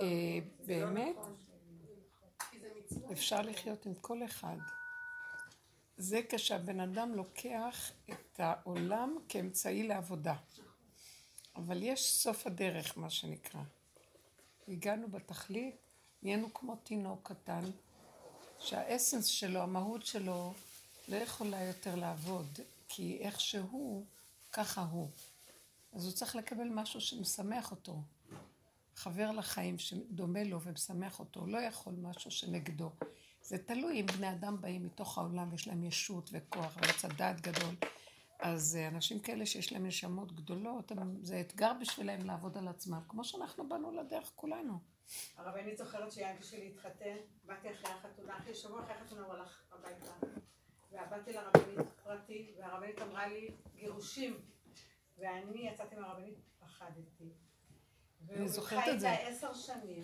אה, באמת? אפשר לחיות עם כל אחד. זה כשהבן אדם לוקח את העולם כאמצעי לעבודה. אבל יש סוף הדרך, מה שנקרא. הגענו בתכלית, נהיינו כמו תינוק קטן, שהאסנס שלו, המהות שלו, לא יכולה יותר לעבוד, כי איך שהוא, ככה הוא. אז הוא צריך לקבל משהו שמשמח אותו. חבר לחיים שדומה לו ומשמח אותו, לא יכול משהו שנגדו. זה תלוי אם בני אדם באים מתוך העולם, יש להם ישות וכוח ועץ הדעת גדול. אז אה, אנשים כאלה שיש להם נשמות גדולות, זה אתגר בשבילם לעבוד על עצמם, כמו שאנחנו באנו לדרך כולנו. הרבנית זוכרת שיענקי שלי התחתן, באתי אחרי החתונה, אחרי שבוע אחרי החתונה הוא הלך הביתה. ובאתי לרבנית פרטי, והרבנית אמרה לי, גירושים. ואני יצאתי מהרבנית, פחדתי. אני זוכרת את זה. והוא חי איתה עשר שנים.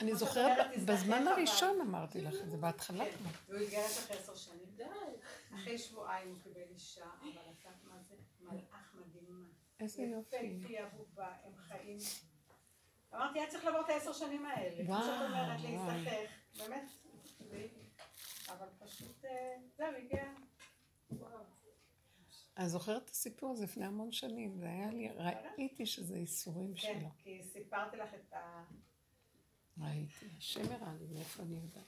אני זוכרת, בזמן הראשון אמרתי לך את זה, בהתחלה כן, והוא התגייס אחרי עשר שנים. די. אחרי שבועיים הוא קיבל אישה, אבל אתה, מה זה? מלאך מדהימה. איזה יופי. יפי אהובה, הם חיים. אמרתי, היה צריך לעבור את העשר שנים האלה. וואו, זאת אומרת, להיסחך. באמת. אבל פשוט, אה, זהו, הגיע. אני זוכרת את הסיפור הזה לפני המון שנים, זה היה לי, ראיתי שזה ייסורים כן, שלו. כן, כי סיפרתי לך את ה... ראיתי, השם הראה לי, מאיפה אני יודעת.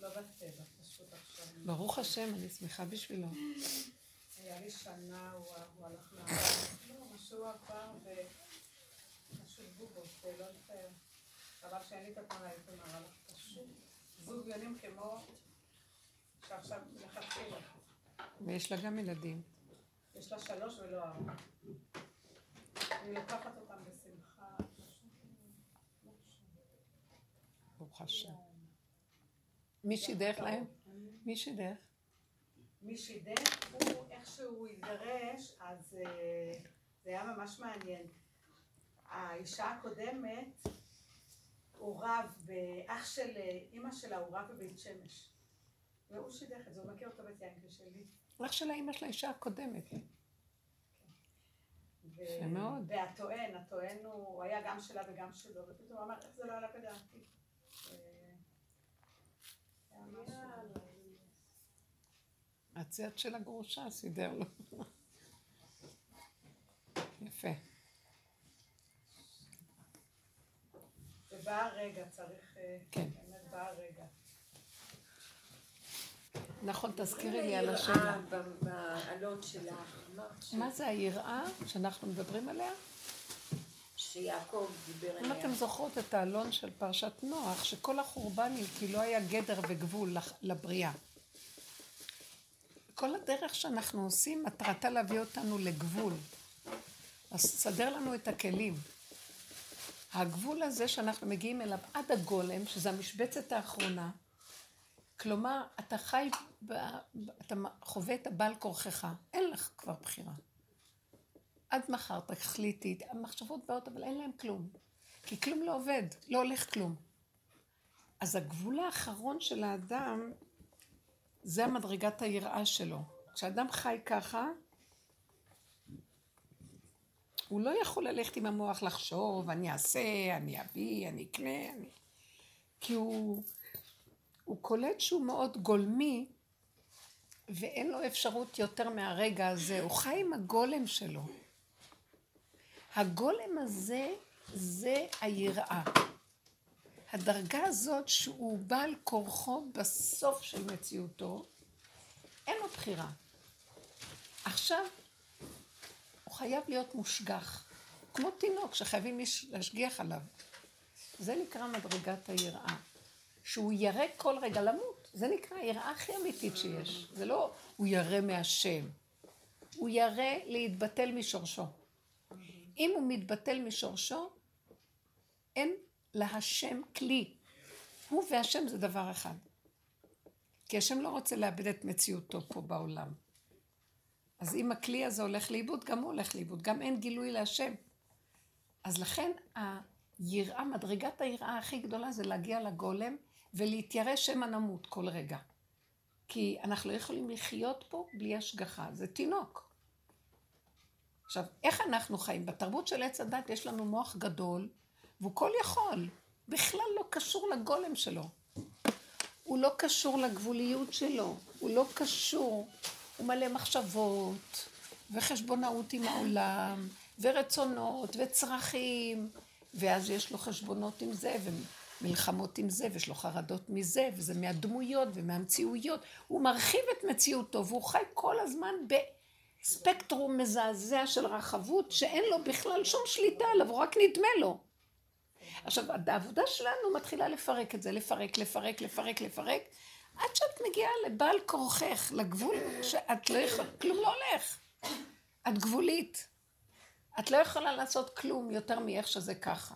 לא בטבע, פשוט עכשיו. ברוך השם, אני שמחה בשבילו. היה לי שנה, הוא הלך מהבית, לא, משהו עבר ו... משהו בובות, לא לתאר. חבל שאין לי את התמונה, הייתי מראה לך פשוט. זוג יונים כמו שעכשיו מלכתחילה. ויש לה גם ילדים. יש לה שלוש ולא ארבע. אני לוקחת אותם בשמחה. ברוך השם. מי שידך להם? מי שידך? מי שידך, הוא איכשהו התגרש, אז אה, זה היה ממש מעניין. האישה הקודמת, הוא רב, באח של אה, אימא שלה, הוא רב בבית שמש. והוא שידך את זה, הוא מכיר אותו בית ינקל שלי. אח של האימא של האישה הקודמת. יפה מאוד. והטוען, הטוען הוא היה גם שלה וגם שלו, ופתאום הוא אמר, איך זה לא עלה בדעתי. הצד של הגרושה סידר לו. יפה. ובא הרגע, צריך... אה, כן. באמת בא הרגע. נכון, תזכירי לי על השאלה. בעלות שלך. מה זה היראה שאנחנו מדברים עליה? שיעקב דיבר עליה. אם אתם זוכרות את האלון של פרשת נוח, שכל החורבן היא כי לא היה גדר וגבול לבריאה. כל הדרך שאנחנו עושים, מטרתה להביא אותנו לגבול. אז תסדר לנו את הכלים. הגבול הזה שאנחנו מגיעים אליו עד הגולם, שזה המשבצת האחרונה, כלומר, אתה חי, ב, אתה חווה את הבעל כורכך, אין לך כבר בחירה. עד מחר תחליטי, המחשבות באות, אבל אין להם כלום. כי כלום לא עובד, לא הולך כלום. אז הגבול האחרון של האדם, זה המדרגת היראה שלו. כשאדם חי ככה, הוא לא יכול ללכת עם המוח לחשוב, אני אעשה, אני אביא, אני אקנה, אני... כי הוא, הוא קולט שהוא מאוד גולמי, ואין לו אפשרות יותר מהרגע הזה, הוא חי עם הגולם שלו. הגולם הזה זה היראה. הדרגה הזאת שהוא בעל כורחו בסוף של מציאותו, אין לו בחירה. עכשיו, הוא חייב להיות מושגח, כמו תינוק שחייבים להשגיח עליו. זה נקרא מדרגת היראה. שהוא ירא כל רגע למות. זה נקרא היראה הכי אמיתית שיש. זה לא הוא ירא מהשם. הוא ירא להתבטל משורשו. אם הוא מתבטל משורשו, אין להשם כלי. הוא והשם זה דבר אחד. כי השם לא רוצה לאבד את מציאותו פה בעולם. אז אם הכלי הזה הולך לאיבוד, גם הוא הולך לאיבוד. גם אין גילוי להשם. אז לכן היראה, מדרגת היראה הכי גדולה זה להגיע לגולם ולהתיירא שמא נמות כל רגע. כי אנחנו לא יכולים לחיות פה בלי השגחה, זה תינוק. עכשיו, איך אנחנו חיים? בתרבות של עץ הדת יש לנו מוח גדול, והוא כל יכול. בכלל לא קשור לגולם שלו. הוא לא קשור לגבוליות שלו, הוא לא קשור, הוא מלא מחשבות, וחשבונאות עם העולם, ורצונות, וצרכים, ואז יש לו חשבונות עם זה, ומלחמות עם זה, ויש לו חרדות מזה, וזה מהדמויות ומהמציאויות. הוא מרחיב את מציאותו, והוא חי כל הזמן בספקטרום מזעזע של רחבות, שאין לו בכלל שום שליטה עליו, הוא רק נדמה לו. עכשיו, העבודה שלנו מתחילה לפרק את זה, לפרק, לפרק, לפרק, לפרק, עד שאת מגיעה לבעל כורכך, לגבול שאת לא יכולה, כלום לא הולך. את גבולית. את לא יכולה לעשות כלום יותר מאיך שזה ככה.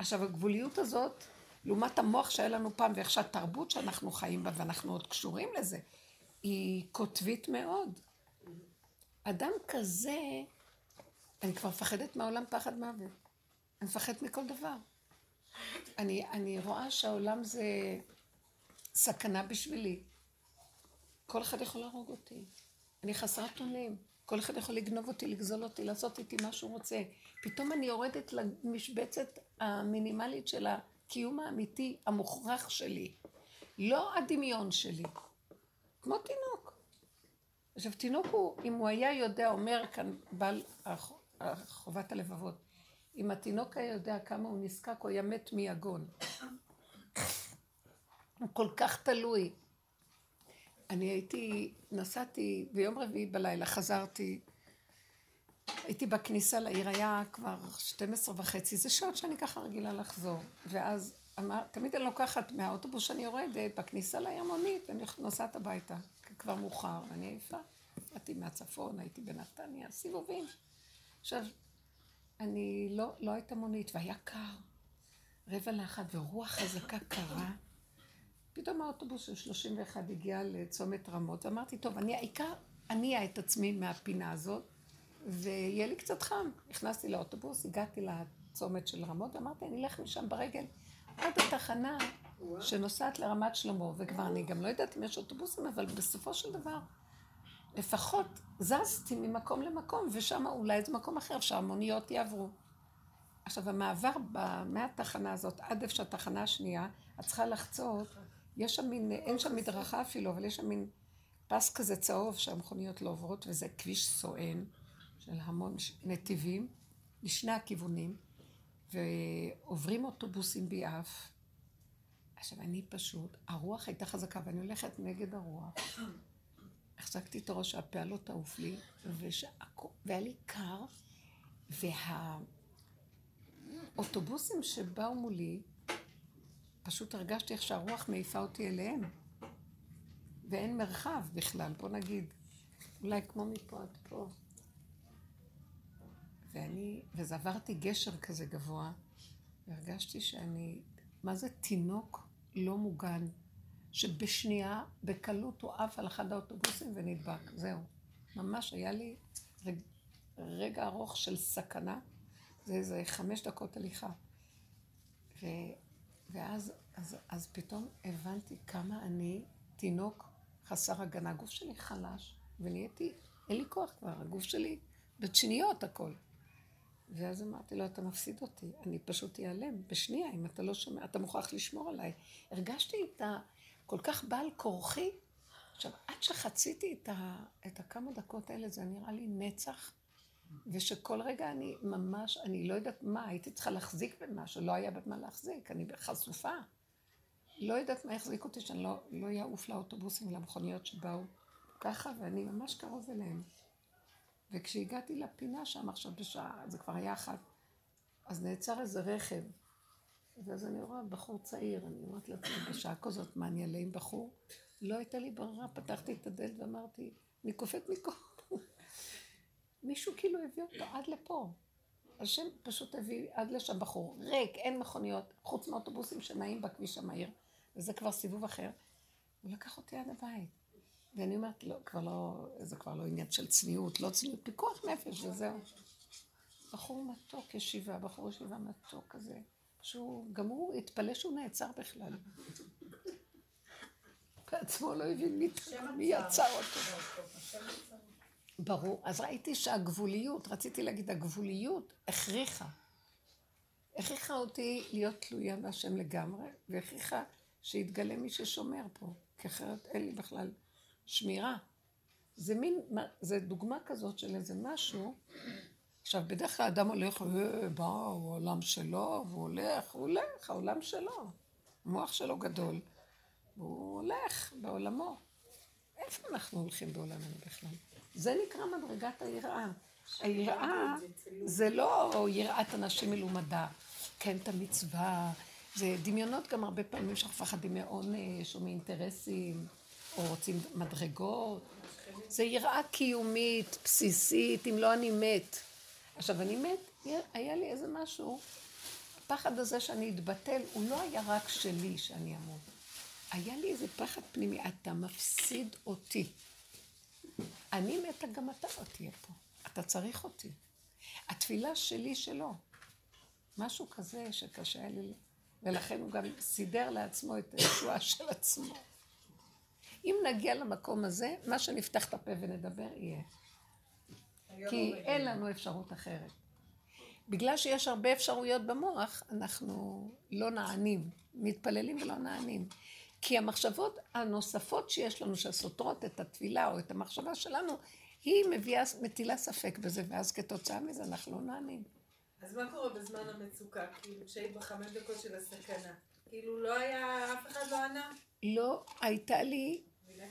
עכשיו, הגבוליות הזאת, לעומת המוח שהיה לנו פעם, ואיך שהתרבות שאנחנו חיים בה, ואנחנו עוד קשורים לזה, היא קוטבית מאוד. אדם כזה, אני כבר מפחדת מהעולם פחד מוות. אני מפחדת מכל דבר. אני, אני רואה שהעולם זה סכנה בשבילי. כל אחד יכול להרוג אותי. אני חסרת אונים. כל אחד יכול לגנוב אותי, לגזול אותי, לעשות איתי מה שהוא רוצה. פתאום אני יורדת למשבצת המינימלית של הקיום האמיתי, המוכרח שלי. לא הדמיון שלי. כמו תינוק. עכשיו, תינוק הוא, אם הוא היה יודע, אומר כאן בעל חובת הלבבות, אם התינוק היה יודע כמה הוא נזקק, הוא היה מת מיגון. הוא כל כך תלוי. אני הייתי, נסעתי ביום רביעי בלילה, חזרתי, הייתי בכניסה לעיר, היה כבר 12 וחצי, זה שעות שאני ככה רגילה לחזור. ואז אמר, תמיד אני לוקחת מהאוטובוס שאני יורדת, בכניסה לעיר מונית, ואני נוסעת הביתה, כבר מאוחר, ואני עייפה. באתי מהצפון, הייתי בנתניה, סיבובים. עכשיו, אני, לא, לא הייתה מונית, והיה קר, רבע לאחת, ורוח חזקה קרה. פתאום האוטובוס של 31 הגיע לצומת רמות, ואמרתי, טוב, אני העיקר, אניע את עצמי מהפינה הזאת, ויהיה לי קצת חם. נכנסתי לאוטובוס, הגעתי לצומת של רמות, ואמרתי, אני אלך משם ברגל עד התחנה שנוסעת לרמת שלמה, וכבר אני גם לא יודעת אם יש אוטובוסים, אבל בסופו של דבר, לפחות זזתי ממקום למקום, ושם אולי איזה מקום אחר, שהמוניות יעברו. עכשיו, המעבר מהתחנה הזאת עד איפה שהתחנה השנייה, את צריכה לחצות יש שם מין, אין שם מדרכה אפילו, אבל יש שם מין פס כזה צהוב שהמכוניות לא עוברות, וזה כביש סואן של המון נתיבים, לשני הכיוונים, ועוברים אוטובוסים ביעף. עכשיו, אני פשוט, הרוח הייתה חזקה, ואני הולכת נגד הרוח. החזקתי את הראש שהפה לא תעוף לי, והיה לי קר, והאוטובוסים שבאו מולי, פשוט הרגשתי איך שהרוח מעיפה אותי אליהם. ואין מרחב בכלל, בוא נגיד. אולי כמו מפה עד פה. ואני, וזה עברתי גשר כזה גבוה, והרגשתי שאני, מה זה תינוק לא מוגן, שבשנייה, בקלות הוא עף על אחד האוטובוסים ונדבק, זהו. ממש היה לי רג, רגע ארוך של סכנה, זה איזה חמש דקות הליכה. ו... ואז אז, אז פתאום הבנתי כמה אני תינוק חסר הגנה. הגוף שלי חלש, ונהייתי, אין לי כוח כבר, הגוף שלי בתשניות הכל. ואז אמרתי לו, אתה מפסיד אותי, אני פשוט איעלם בשנייה, אם אתה לא שומע, אתה מוכרח לשמור עליי. הרגשתי את ה... כל כך בעל כורחי. עכשיו, עד שחציתי את, ה... את הכמה דקות האלה, זה נראה לי נצח. ושכל רגע אני ממש, אני לא יודעת מה, הייתי צריכה להחזיק במשהו, לא היה במה להחזיק, אני חשופה. לא יודעת מה יחזיק אותי, שאני לא, לא אעוף לאוטובוסים, למכוניות שבאו ככה, ואני ממש קרוב אליהם. וכשהגעתי לפינה שם עכשיו בשעה, זה כבר היה אחת, אז נעצר איזה רכב. ואז אני רואה בחור צעיר, אני אומרת לעצמי, בשעה כזאת, מה אני אעלה עם בחור? לא הייתה לי ברירה, פתחתי את הדלת ואמרתי, אני קופאת מכל. מישהו כאילו הביא אותו עד לפה. השם פשוט הביא עד לשם בחור, ריק, אין מכוניות, חוץ מאוטובוסים שנעים בכביש המהיר, וזה כבר סיבוב אחר. הוא לקח אותי עד הבית. ואני אומרת, לא, כבר לא, זה כבר לא עניין של צניעות, לא צניעות, פיקוח נפש, וזהו. בחור מתוק, ישיבה, בחור ישיבה מתוק כזה, שהוא, גם הוא התפלא שהוא נעצר בכלל. בעצמו לא הבין מי, יצר אותו. ברור. אז ראיתי שהגבוליות, רציתי להגיד, הגבוליות הכריחה. הכריחה אותי להיות תלויה בהשם לגמרי, והכריחה שיתגלה מי ששומר פה, כי אחרת אין לי בכלל שמירה. זה מין, זה דוגמה כזאת של איזה משהו. עכשיו, בדרך כלל אדם הולך, אה, בא, הוא עולם שלו, והוא הולך, הוא הולך, העולם שלו. המוח שלו גדול. והוא הולך בעולמו. איפה אנחנו הולכים בעולמנו בכלל? זה נקרא מדרגת היראה. היראה זה לא יראת אנשים מלומדה, כן את המצווה, זה דמיונות גם הרבה פעמים שאנחנו מפחדים מעונש או מאינטרסים, או רוצים מדרגות. זה יראה קיומית, בסיסית, אם לא אני מת. עכשיו, אני מת, היה לי איזה משהו, הפחד הזה שאני אתבטל, הוא לא היה רק שלי שאני אמות. היה לי איזה פחד פנימי, אתה מפסיד אותי. אני מתה, גם אתה לא תהיה פה. אתה צריך אותי. התפילה שלי שלו. משהו כזה שקשה לי, ולכן הוא גם סידר לעצמו את הישועה של עצמו. אם נגיע למקום הזה, מה שנפתח את הפה ונדבר יהיה. כי אין לנו אפשרות אחרת. בגלל שיש הרבה אפשרויות במוח, אנחנו לא נענים, מתפללים ולא נענים. כי המחשבות הנוספות שיש לנו, שסותרות את התפילה או את המחשבה שלנו, היא מביאה, מטילה ספק בזה, ואז כתוצאה מזה אנחנו לא נענים. אז מה קורה בזמן המצוקה? כאילו, כשהיית בחמש דקות של הסכנה. כאילו, לא היה, אף אחד לא ענה? לא, הייתה לי...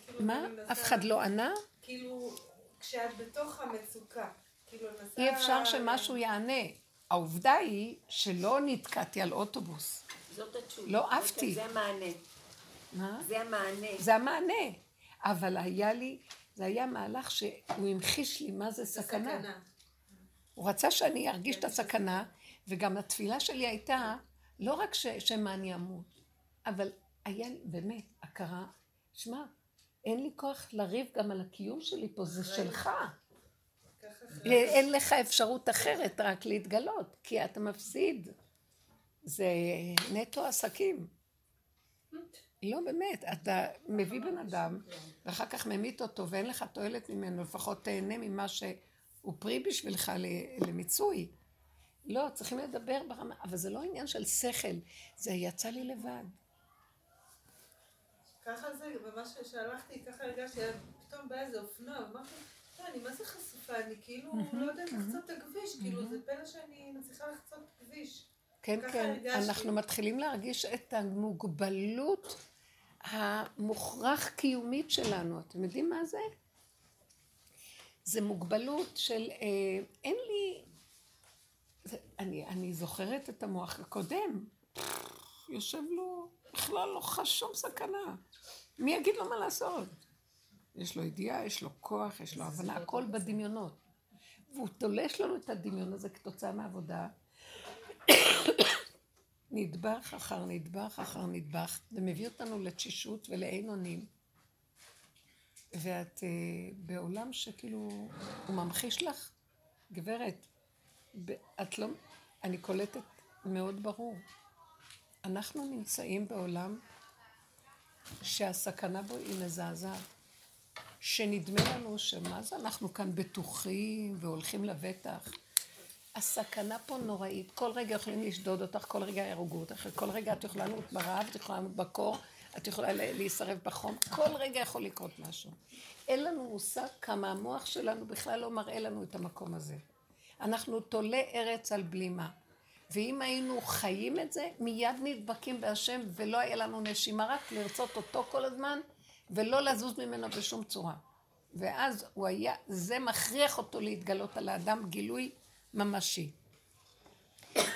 כאילו מה? אף אחד לא ענה? כאילו, כשאת בתוך המצוקה, כאילו, נסה... אי אפשר שמשהו יענה. העובדה היא שלא נתקעתי על אוטובוס. זאת התשובה. לא עפתי. זה המענה. מה? זה המענה. זה המענה. אבל היה לי, זה היה מהלך שהוא המחיש לי מה זה סכנה. סכנה. הוא רצה שאני ארגיש את הסכנה, וגם התפילה שלי הייתה, לא רק שמא אני אמות, אבל היה לי באמת הכרה, שמע, אין לי כוח לריב גם על הקיום שלי פה, זה שלך. אין לך אפשרות אחרת רק להתגלות, כי אתה מפסיד. זה נטו עסקים. לא, באמת, אתה מביא בן אדם, ואחר כך ממית אותו, ואין לך תועלת ממנו, לפחות תהנה ממה שהוא פרי בשבילך למיצוי. לא, צריכים לדבר ברמה, אבל זה לא עניין של שכל, זה יצא לי לבד. ככה זה, ממש כשהלכתי, ככה הרגשתי, פתאום בא איזה אופנוע, אמרתי, לא, אני מה זה חשופה, אני כאילו לא יודעת לחצות את הכביש, כאילו זה פלא שאני מצליחה לחצות כביש. כן, כן, אנחנו מתחילים להרגיש את המוגבלות המוכרח קיומית שלנו. אתם יודעים מה זה? זה מוגבלות של אה, אין לי... זה, אני, אני זוכרת את המוח הקודם. יושב לו, בכלל לא חש שום סכנה. מי יגיד לו מה לעשות? יש לו ידיעה, יש לו כוח, יש לו הבנה, הכל בדמיונות. והוא תולש לנו את הדמיון הזה כתוצאה מהעבודה. נדבך אחר נדבך אחר נדבך, ומביא אותנו לתשישות ולאין אונים. ואת uh, בעולם שכאילו, הוא ממחיש לך, גברת, את לא, אני קולטת מאוד ברור. אנחנו נמצאים בעולם שהסכנה בו היא מזעזעת. שנדמה לנו שמה זה אנחנו כאן בטוחים והולכים לבטח. הסכנה פה נוראית, כל רגע יכולים לשדוד אותך, כל רגע יהרגו אותך, כל רגע את יכולה למות ברעב, את יכולה למות בקור, את יכולה להישרף בחום, כל רגע יכול לקרות משהו. אין לנו מושג כמה המוח שלנו בכלל לא מראה לנו את המקום הזה. אנחנו תולה ארץ על בלימה. ואם היינו חיים את זה, מיד נדבקים בהשם ולא היה לנו נשימה רק לרצות אותו כל הזמן ולא לזוז ממנו בשום צורה. ואז הוא היה, זה מכריח אותו להתגלות על האדם גילוי ממשי.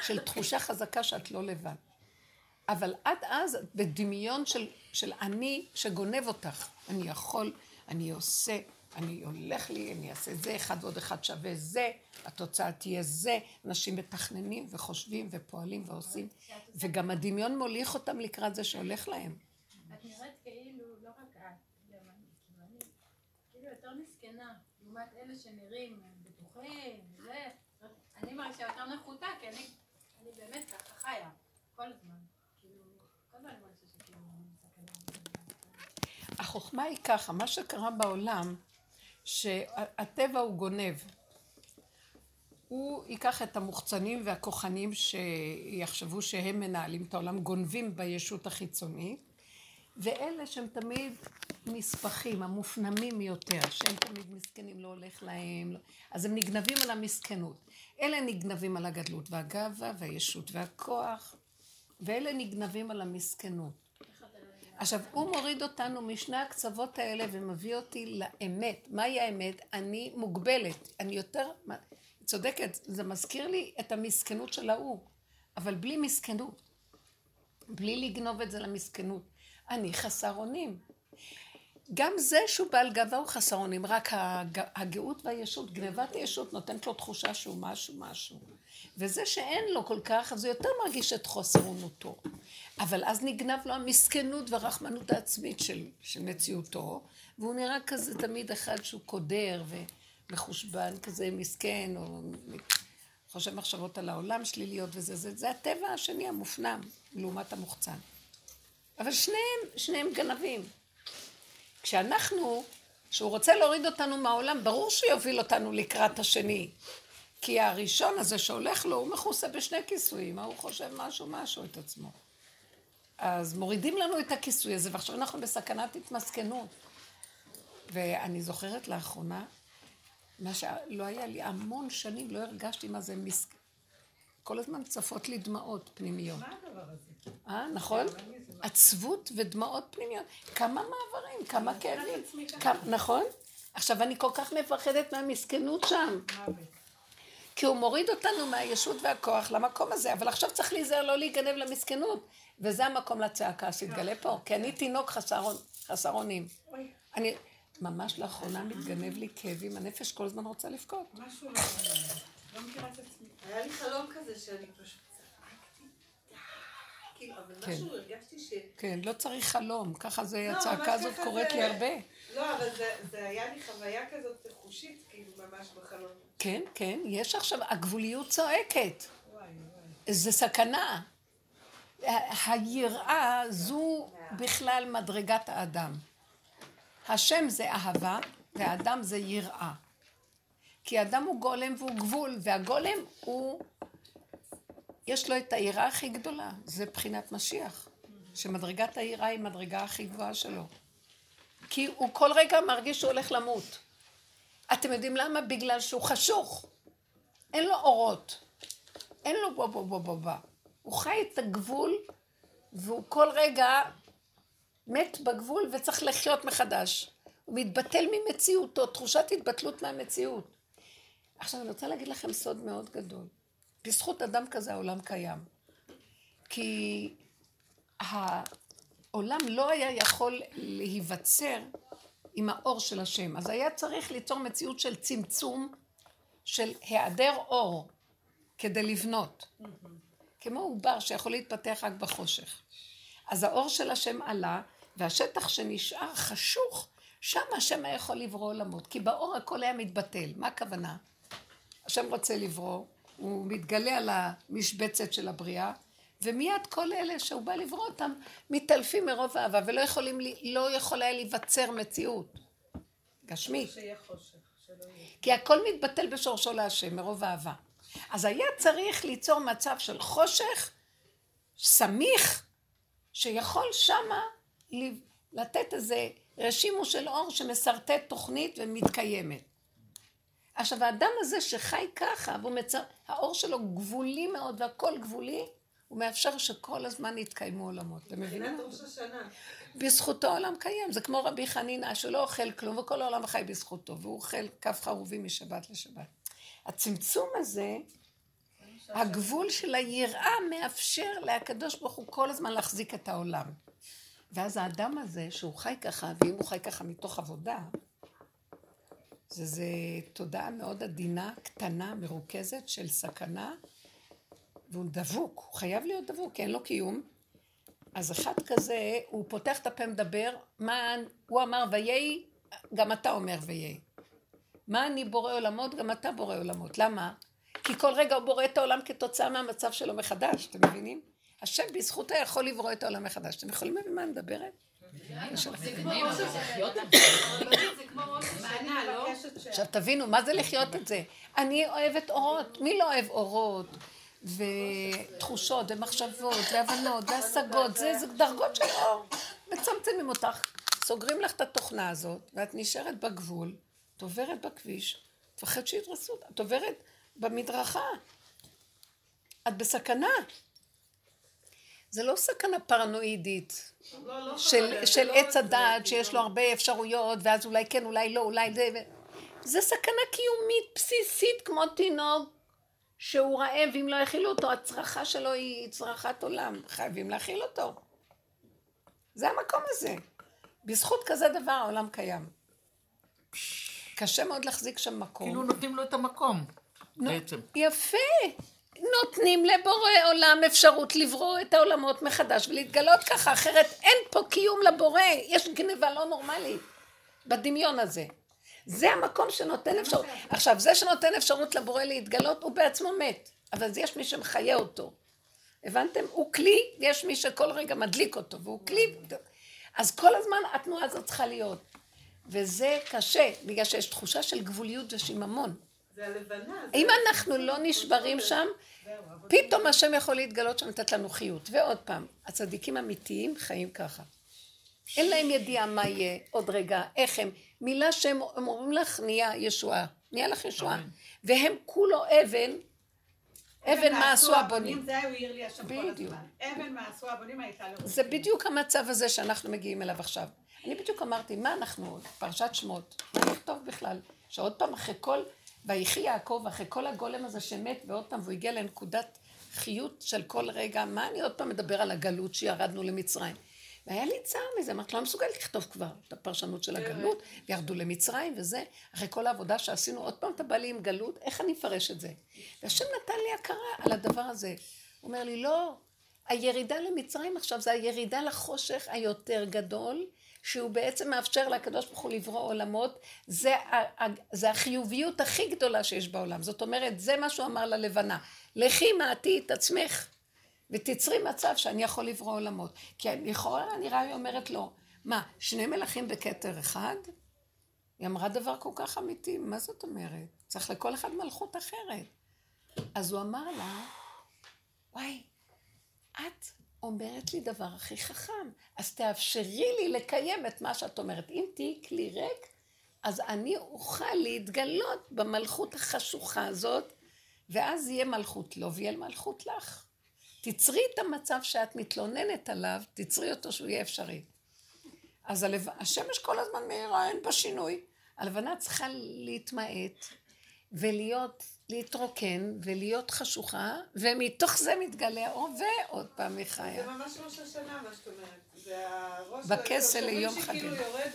של תחושה חזקה שאת לא לבד. אבל עד אז בדמיון של, של אני שגונב אותך. אני יכול, אני עושה, אני הולך לי, אני אעשה זה, אחד ועוד אחד שווה זה, התוצאה תהיה זה. אנשים מתכננים וחושבים ופועלים ועושים, וגם הדמיון מוליך אותם לקראת זה שהולך להם. את נראית כאילו, לא רק את, גם אני, כאילו יותר מסכנה, לעומת אלה שנראים בטוחים, וזה. אני מרגישה יותר נחותה, כי אני, אני באמת ככה חיה, כל הזמן. כאילו. החוכמה היא ככה, מה שקרה בעולם, שהטבע הוא גונב. הוא ייקח את המוחצנים והכוחנים שיחשבו שהם מנהלים את העולם, גונבים בישות החיצונית, ואלה שהם תמיד נספחים, המופנמים יותר, שהם תמיד מסכנים, לא הולך להם, לא- אז הם נגנבים על המסכנות. אלה נגנבים על הגדלות והגאווה והישות והכוח, ואלה נגנבים על המסכנות. עכשיו, הוא מוריד אותנו משני הקצוות האלה ומביא אותי לאמת. מהי האמת? אני מוגבלת. אני יותר... צודקת, זה מזכיר לי את המסכנות של ההוא, אבל בלי מסכנות. בלי לגנוב את זה למסכנות. אני חסר אונים. גם זה שהוא בעל גאווה הוא חסר אונים, רק הג... הגאות והישות, גנבת הישות נותנת לו תחושה שהוא משהו משהו. וזה שאין לו כל כך, אז הוא יותר מרגיש את חוסר אונותו. אבל אז נגנב לו המסכנות והרחמנות העצמית של, של מציאותו, והוא נראה כזה תמיד אחד שהוא קודר ומחושבן, כזה מסכן, או חושב מחשבות על העולם שליליות וזה, זה, זה הטבע השני המופנם, לעומת המוחצן. אבל שניהם, שניהם גנבים. כשאנחנו, כשהוא רוצה להוריד אותנו מהעולם, ברור שהוא יוביל אותנו לקראת השני. כי הראשון הזה שהולך לו, הוא מכוסה בשני כיסויים, ההוא חושב משהו משהו את עצמו. אז מורידים לנו את הכיסוי הזה, ועכשיו אנחנו בסכנת התמסכנות. ואני זוכרת לאחרונה, מה שלא היה לי המון שנים, לא הרגשתי מה זה מס... כל הזמן צפות לי דמעות פנימיות. מה הדבר הזה? אה, נכון? עצבות ודמעות פנימיות. כמה מעברים, כמה כאבים. כמה- נכון? עכשיו, אני כל כך מפחדת מהמסכנות שם. כי הוא מוריד אותנו מהישות והכוח למקום הזה, אבל עכשיו צריך להיזהר לא להיגנב למסכנות. וזה המקום לצעקה שתגלה פה, כי אני תינוק חסר אונים. אני ממש לאחרונה מתגנב לי כאבים, הנפש כל הזמן רוצה לבכות. משהו לא... לא מכירה את עצמי. היה לי חלום כזה שאני פשוט כאילו, אבל כן. משהו הרגשתי ש... כן, לא צריך חלום, ככה זה, לא, הצעקה הזאת קורית זה- לי הרבה. לא, אבל זה- זה היה לי חוויה כזאת חושית, כאילו, ממש בחלום. כן, כן, יש עכשיו, הגבוליות צועקת. וואי, וואי. זה סכנה. היראה זו בכלל מדרגת האדם. השם זה אהבה והאדם זה יראה. כי האדם הוא גולם והוא גבול, והגולם הוא, יש לו את היראה הכי גדולה, זה בחינת משיח. שמדרגת היראה היא מדרגה הכי גבוהה שלו. כי הוא כל רגע מרגיש שהוא הולך למות. אתם יודעים למה? בגלל שהוא חשוך. אין לו אורות. אין לו בוא בוא בוא בוא בוא. הוא חי את הגבול, והוא כל רגע מת בגבול וצריך לחיות מחדש. הוא מתבטל ממציאותו, תחושת התבטלות מהמציאות. עכשיו אני רוצה להגיד לכם סוד מאוד גדול. בזכות אדם כזה העולם קיים. כי העולם לא היה יכול להיווצר עם האור של השם. אז היה צריך ליצור מציאות של צמצום, של היעדר אור, כדי לבנות. כמו עובר שיכול להתפתח רק בחושך. אז האור של השם עלה, והשטח שנשאר חשוך, שם השם היה יכול לברוא עולמות. כי באור הכל היה מתבטל. מה הכוונה? השם רוצה לברוא, הוא מתגלה על המשבצת של הבריאה, ומיד כל אלה שהוא בא לברוא אותם, מתעלפים מרוב אהבה, ולא יכולים, לי- לא יכול היה להיווצר מציאות. גשמית. יהיה. כי הכל מתבטל בשורשו להשם, מרוב אהבה. אז היה צריך ליצור מצב של חושך, סמיך, שיכול שמה לתת איזה רשימו של אור שמסרטט תוכנית ומתקיימת. עכשיו, האדם הזה שחי ככה, והוא מצר... האור שלו גבולי מאוד והכל גבולי, הוא מאפשר שכל הזמן יתקיימו עולמות. אתם מבינים? בזכותו העולם קיים, זה כמו רבי חנינא שלא אוכל כלום וכל העולם חי בזכותו, והוא אוכל כף חרובים משבת לשבת. הצמצום הזה, הגבול של היראה מאפשר לקדוש ברוך הוא כל הזמן להחזיק את העולם. ואז האדם הזה, שהוא חי ככה, ואם הוא חי ככה מתוך עבודה, זה, זה תודעה מאוד עדינה, קטנה, מרוכזת של סכנה, והוא דבוק, הוא חייב להיות דבוק, כי אין לו קיום. אז אחד כזה, הוא פותח את הפה מדבר, מה, הוא אמר ויהי, גם אתה אומר ויהי. מה אני בורא עולמות, גם אתה בורא עולמות. למה? כי כל רגע הוא בורא את העולם כתוצאה מהמצב שלו מחדש, אתם מבינים? השם בזכותו יכול לברוא את העולם מחדש. אתם יכולים להבין מה אני מדברת? זה כמו לא? עכשיו תבינו, מה זה לחיות את זה? אני אוהבת אורות, מי לא אוהב אורות? ותחושות, ומחשבות, והבנות, והשגות, זה, זה דרגות של אור. מצמצמים אותך, סוגרים לך את התוכנה הזאת, ואת נשארת בגבול, את עוברת בכביש, תפחד שידרסו אותה, את עוברת במדרכה. את בסכנה. זה לא סכנה פרנואידית לא, לא של, לא עץ הדעת שיש. לו הרבה אפשרויות, ואז אולי כן, אולי לא, אולי זה... זה סכנה קיומית בסיסית כמו תינוק שהוא רעב, ואם לא יכילו אותו, הצרחה שלו היא צרכת עולם. חייבים להכיל אותו. זה המקום הזה. בזכות כזה דבר העולם קיים. קשה מאוד להחזיק שם מקום. כאילו נותנים לו את המקום, בעצם. יפה. נותנים לבורא עולם אפשרות לברוא את העולמות מחדש ולהתגלות ככה, אחרת אין פה קיום לבורא, יש גניבה לא נורמלית בדמיון הזה. זה המקום שנותן אפשרות. עכשיו, זה שנותן אפשרות לבורא להתגלות, הוא בעצמו מת, אבל יש מי שמחיה אותו. הבנתם? הוא כלי, ויש מי שכל רגע מדליק אותו, והוא כלי. אז כל הזמן התנועה הזאת צריכה להיות. וזה קשה, בגלל שיש תחושה של גבוליות ושיממון. זה הלבנה. זה- אם אנחנו לא נשברים שם, פתאום השם יכול להתגלות שם, לתת לנו חיות. ועוד פעם, הצדיקים אמיתיים חיים ככה. אין להם ידיעה מה יהיה עוד רגע, איך הם. מילה שהם הם אומרים לך, נהיה ישועה. נהיה לך ישועה. והם כולו אבן, אבן מה עשו הבונים. זה הוא העיר לי השם כל. הזמן. אבן מה עשו הבונים הייתה לרוחי. זה בדיוק המצב הזה שאנחנו מגיעים אליו עכשיו. אני בדיוק אמרתי, מה אנחנו, פרשת שמות, מה נכתוב בכלל? שעוד פעם אחרי כל, ויחי יעקב, אחרי כל הגולם הזה שמת, ועוד פעם, והוא הגיע לנקודת חיות של כל רגע, מה אני עוד פעם מדבר על הגלות שירדנו למצרים? והיה לי צער מזה, אמרתי, לא מסוגלת לכתוב כבר את הפרשנות של הגלות, וירדו למצרים וזה, אחרי כל העבודה שעשינו, עוד פעם אתה בא לי עם גלות, איך אני אפרש את זה? והשם נתן לי הכרה על הדבר הזה. הוא אומר לי, לא, הירידה למצרים עכשיו זה הירידה לחושך היותר גדול, שהוא בעצם מאפשר לקדוש ברוך הוא לברוא עולמות, זה, זה החיוביות הכי גדולה שיש בעולם. זאת אומרת, זה מה שהוא אמר ללבנה. לכי מעטי את עצמך, ותצרי מצב שאני יכול לברוא עולמות. כי לכאורה נראה היא אומרת לו, מה, שני מלכים בכתר אחד? היא אמרה דבר כל כך אמיתי, מה זאת אומרת? צריך לכל אחד מלכות אחרת. אז הוא אמר לה, וואי, את אומרת לי דבר הכי חכם, אז תאפשרי לי לקיים את מה שאת אומרת. אם תהיי כלי ריק, אז אני אוכל להתגלות במלכות החשוכה הזאת, ואז יהיה מלכות לו ויהיה מלכות לך. תצרי את המצב שאת מתלוננת עליו, תצרי אותו שהוא יהיה אפשרי. אז הלב... השמש כל הזמן מאירה, אין בה שינוי. הלבנה צריכה להתמעט ולהיות, להתרוקן ולהיות חשוכה, ומתוך זה מתגלה האור, ועוד פעם היא זה חיה. ממש ראש השנה, מה שאת אומרת. זה הראש... בכסל ליום שכאילו חגים. יורד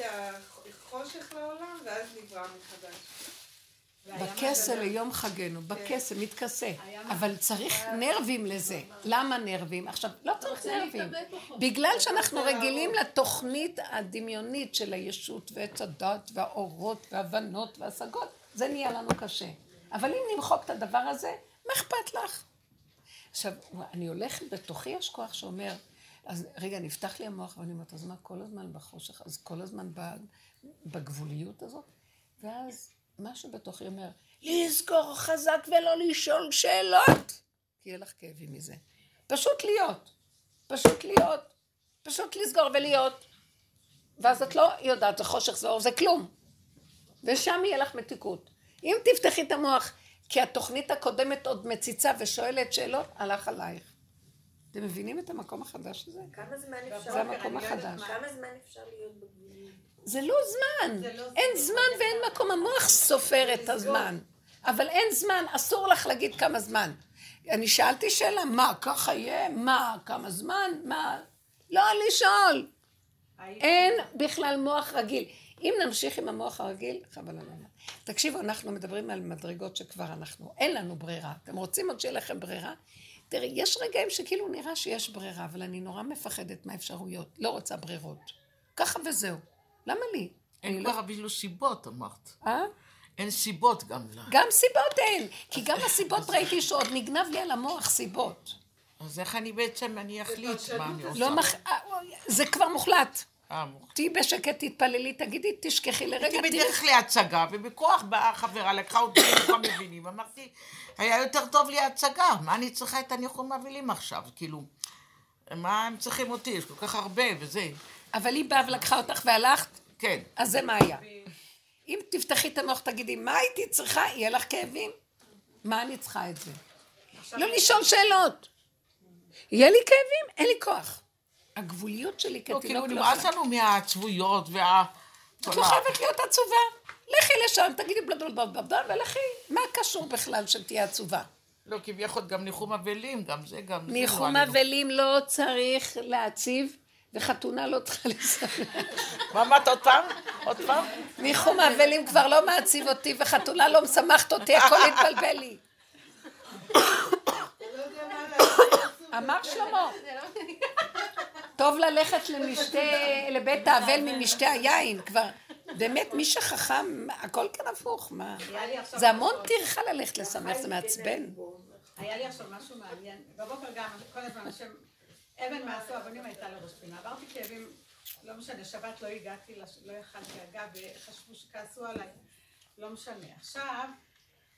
החושך לעולם, ואז נברא מחדש. בכסל ליום חגנו, בכסל, מתכסה. אבל צריך נרבים לזה. למה נרבים? עכשיו, לא צריך נרבים. בגלל שאנחנו רגילים לתוכנית הדמיונית של הישות ועץ הדת והאורות והבנות והשגות, זה נהיה לנו קשה. אבל אם נמחוק את הדבר הזה, מה אכפת לך? עכשיו, אני הולכת, בתוכי יש כוח שאומר, אז רגע, נפתח לי המוח, ואני אומרת, אז מה, כל הזמן בחושך, אז כל הזמן בגבוליות הזאת? ואז משהו בתוכי אומר, לזכור חזק ולא לשאול שאלות, כי יהיה לך כאבים מזה. פשוט להיות, פשוט להיות, פשוט לסגור ולהיות. ואז את לא יודעת, זה חושך, זה אור, זה כלום. ושם יהיה לך מתיקות. אם תפתחי את המוח, כי התוכנית הקודמת עוד מציצה ושואלת שאלות, הלך עלייך. אתם מבינים את המקום החדש הזה? כמה זמן אפשר... זה המקום לא החדש. מה. כמה זמן אפשר להיות בגבולים? זה לא זמן. לא אין זמן. ואין מקום. המוח סופר את הזמן. אבל אין זמן, אסור לך להגיד כמה זמן. אני שאלתי שאלה, מה, ככה יהיה? מה, כמה זמן? מה? לא לשאול. אין בכלל מוח רגיל. אם נמשיך עם המוח הרגיל, חבל על הזמן. תקשיבו, אנחנו מדברים על מדרגות שכבר אנחנו, אין לנו ברירה. אתם רוצים עוד שיהיה לכם ברירה? תראי, יש רגעים שכאילו נראה שיש ברירה, אבל אני נורא מפחדת מהאפשרויות. לא רוצה ברירות. ככה וזהו. למה לי? אני אין לא... כבר אפילו סיבות, אמרת. אה? אין סיבות גם לה. גם סיבות אין. כי גם הסיבות ראיתי שעוד נגנב לי על המוח סיבות. אז איך אני בעצם, אני אחליט מה אני עושה? לא מח... אה, זה כבר מוחלט. תהיי בשקט, תתפללי, תגידי, תשכחי לרגע, הייתי. בדרך להצגה, ובכוח באה חברה, לקחה אותי לניחום אבלים, אמרתי, היה יותר טוב לי הצגה, מה אני צריכה את הניחום אבלים עכשיו? כאילו, מה הם צריכים אותי? יש כל כך הרבה וזה. אבל היא באה ולקחה אותך והלכת, כן. אז זה מה היה. אם תפתחי את המוח, תגידי, מה הייתי צריכה? יהיה לך כאבים? מה אני צריכה את זה? לא לשאול שאלות. יהיה לי כאבים? אין לי כוח. הגבוליות שלי לא, כאילו, כתינוק לא נמאס יכולה. לנו מהצבויות וה... את לא חייבת להיות עצובה. לכי לשם, תגידי בלה, ולכי. מה קשור בכלל שתהיה עצובה? לא, כביכול גם ניחום אבלים, גם זה, גם זה. ניחום. אבלים לא צריך להציב, וחתונה לא צריכה לספר. מה אמרת עוד פעם? עוד פעם? ניחום אבלים כבר לא מעציב אותי, וחתונה לא משמחת אותי, הכל התבלבל לי. אמר שלמה, טוב ללכת למשתה, לבית האבל ממשתה היין, כבר, באמת, מי שחכם, הכל כאן הפוך, מה? זה המון טרחה ללכת לשמח, זה מעצבן. היה לי עכשיו משהו מעניין. בבוקר גם, כל הזמן השם, אבן מעשו אבנים הייתה לראש פינה. עברתי כאבים, לא משנה, שבת לא הגעתי, לא יכלתי הגה, וחשבו שכעסו עליי. לא משנה. עכשיו,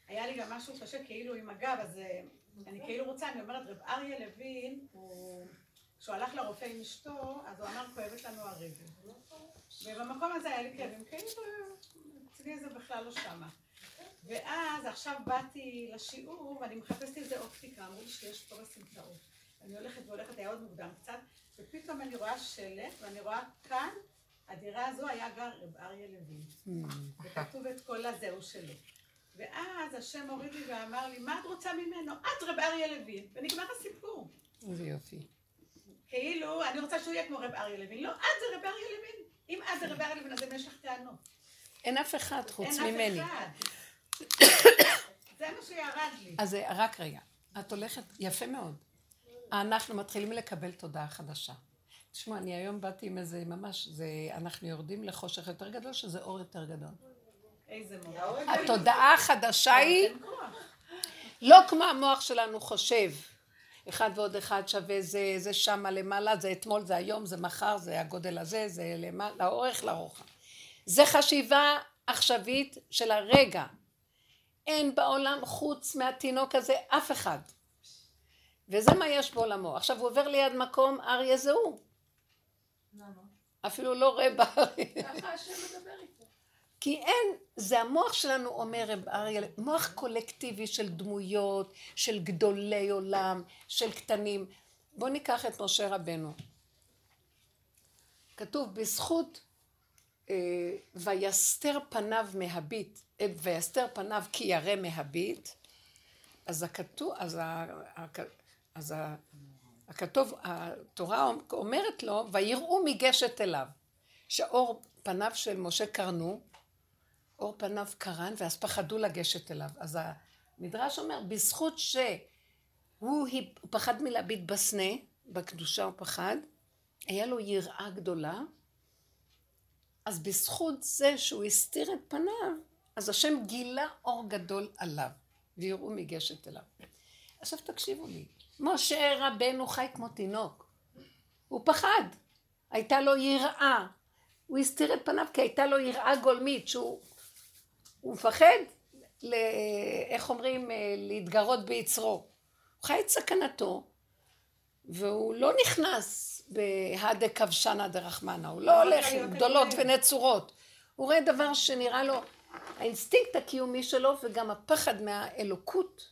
היה לי גם משהו קשה כאילו עם הגב, אז אה, אני כאילו רוצה, אני אומרת, רב אריה לוין, הוא... כשהוא הלך לרופא עם אשתו, אז הוא אמר, כואבת לנו הרגל. ובמקום הזה היה לי כאבים, כאילו, אצלי זה בכלל לא שמה. ואז עכשיו באתי לשיעור ואני מחפשת איזה אופטיקה, אמרו לי שיש פה בסמטאות. אני הולכת והולכת, היה עוד מוקדם קצת, ופתאום אני רואה שלט, ואני רואה כאן, הדירה הזו היה גר רב אריה לוין. וכתוב את כל הזה, הוא שלי. ואז השם הוריד לי ואמר לי, מה את רוצה ממנו? את רב אריה לוין. ונגמר הסיפור. איזה יופי. כאילו, אני רוצה שהוא יהיה כמו רב אריה לוין. לא, את זה רב אריה לוין. אם את זה רב אריה לוין, אז אם יש לך טענות. אין אף אחד חוץ ממני. זה מה שירד לי. אז אה, רק רגע, את הולכת, יפה מאוד. אנחנו מתחילים לקבל תודעה חדשה. תשמע, אני היום באתי עם איזה, ממש, זה, אנחנו יורדים לחושך יותר גדול, שזה אור יותר גדול. איזה מורה. התודעה החדשה היא לא כמו המוח שלנו חושב. אחד ועוד אחד שווה זה, זה שמה למעלה, זה אתמול, זה היום, זה מחר, זה הגודל הזה, זה למעלה, לאורך, לרוחב. זה חשיבה עכשווית של הרגע. אין בעולם חוץ מהתינוק הזה אף אחד. וזה מה יש בעולמו. עכשיו הוא עובר ליד מקום, אריה זה הוא. אפילו לא רב אריה. ככה השם מדבר איתו. כי אין, זה המוח שלנו אומר רב אריה, מוח קולקטיבי של דמויות, של גדולי עולם, של קטנים. בואו ניקח את משה רבנו. כתוב בזכות אה, ויסתר פניו מהביט, אה, ויסתר פניו כי ירא מהביט, אז הכתוב, אז, ה, אז ה, הכתוב, התורה אומרת לו, ויראו מגשת אליו, שאור פניו של משה קרנו, אור פניו קרן, ואז פחדו לגשת אליו. אז המדרש אומר, בזכות שהוא פחד מלהביט בסנה, בקדושה הוא פחד, היה לו יראה גדולה, אז בזכות זה שהוא הסתיר את פניו, אז השם גילה אור גדול עליו, ויראו מגשת אליו. עכשיו תקשיבו לי, משה רבנו חי כמו תינוק, הוא פחד, הייתה לו יראה, הוא הסתיר את פניו כי הייתה לו יראה גולמית, שהוא הוא מפחד, ל, איך אומרים, אה, להתגרות ביצרו. הוא חי את סכנתו, והוא לא נכנס בהדה כבשנה דרחמנה, הוא לא הולך עם גדולות ונצורות. הוא רואה דבר שנראה לו, האינסטינקט הקיומי שלו וגם הפחד מהאלוקות,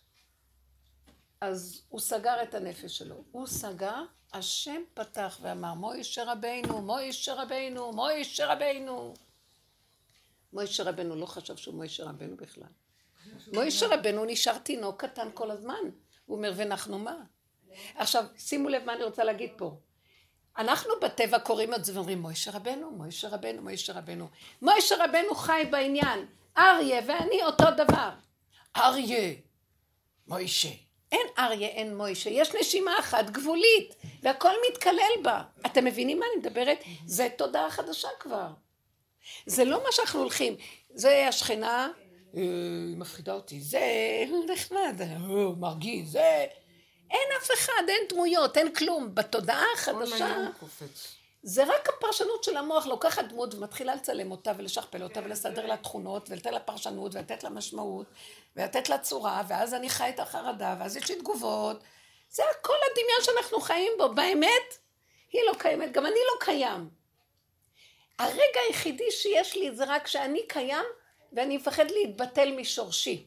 אז הוא סגר את הנפש שלו. הוא סגר, השם פתח ואמר, מוישה רבנו, מוישה רבנו, מוישה רבנו. מוישה רבנו לא חשב שהוא מוישה רבנו בכלל. מוישה רבנו נשאר תינוק קטן כל הזמן. הוא אומר, ואנחנו מה? עכשיו, שימו לב מה אני רוצה להגיד פה. אנחנו בטבע קוראים את זה ואומרים, מוישה רבנו, מוישה רבנו, מוישה רבנו. מוישה רבנו חי בעניין. אריה ואני אותו דבר. אריה, מוישה. אין אריה, אין מוישה. יש נשימה אחת גבולית, והכל מתקלל בה. אתם מבינים מה אני מדברת? זה תודעה חדשה כבר. זה לא מה שאנחנו הולכים. זה השכנה, אה, היא מפחידה אותי. זה נחמד, אה, מרגיז, זה... אין אף אחד, אין דמויות, אין כלום. בתודעה החדשה. זה רק הפרשנות של המוח, לוקחת דמות ומתחילה לצלם אותה ולשכפל אותה ולסדר לה תכונות ולתת לה פרשנות ולתת לה משמעות ולתת לה צורה ואז אני חי את החרדה ואז יש לי תגובות. זה הכל הדמיון שאנחנו חיים בו. באמת, היא לא קיימת, גם אני לא קיים. הרגע היחידי שיש לי זה רק שאני קיים ואני מפחד להתבטל משורשי.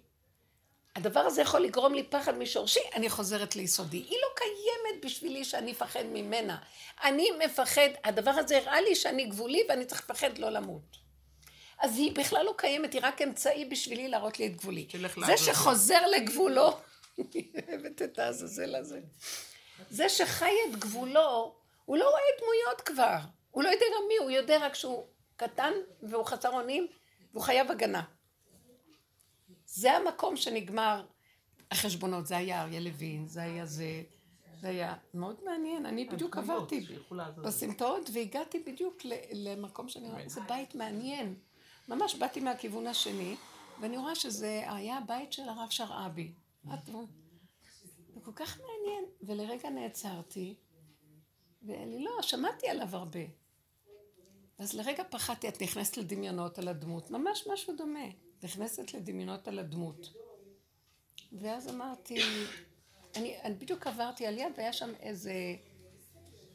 הדבר הזה יכול לגרום לי פחד משורשי, אני חוזרת ליסודי. היא לא קיימת בשבילי שאני אפחד ממנה. אני מפחד, הדבר הזה הראה לי שאני גבולי ואני צריך לפחד לא למות. אז היא בכלל לא קיימת, היא רק אמצעי בשבילי להראות לי את גבולי. זה. שחוזר לגבולו, אני אוהבת את העזאזל הזה. זה שחי את גבולו, הוא לא רואה דמויות כבר. הוא לא יודע גם מי, הוא יודע רק שהוא קטן והוא חסר אונים והוא חייב הגנה. זה המקום שנגמר החשבונות, זה היה אריה לוין, זה היה זה, זה היה מאוד מעניין, אני בדיוק עברתי בסמטאות והגעתי בדיוק למקום שאני רואה, זה בית מעניין. ממש באתי מהכיוון השני, ואני רואה שזה היה הבית של הרב שרעבי. זה כל כך מעניין, ולרגע נעצרתי, ואני לא, שמעתי עליו הרבה. אז לרגע פחדתי, את נכנסת לדמיונות על הדמות, ממש משהו דומה. נכנסת לדמיונות על הדמות. ואז אמרתי, אני, אני בדיוק עברתי על יד והיה שם איזה,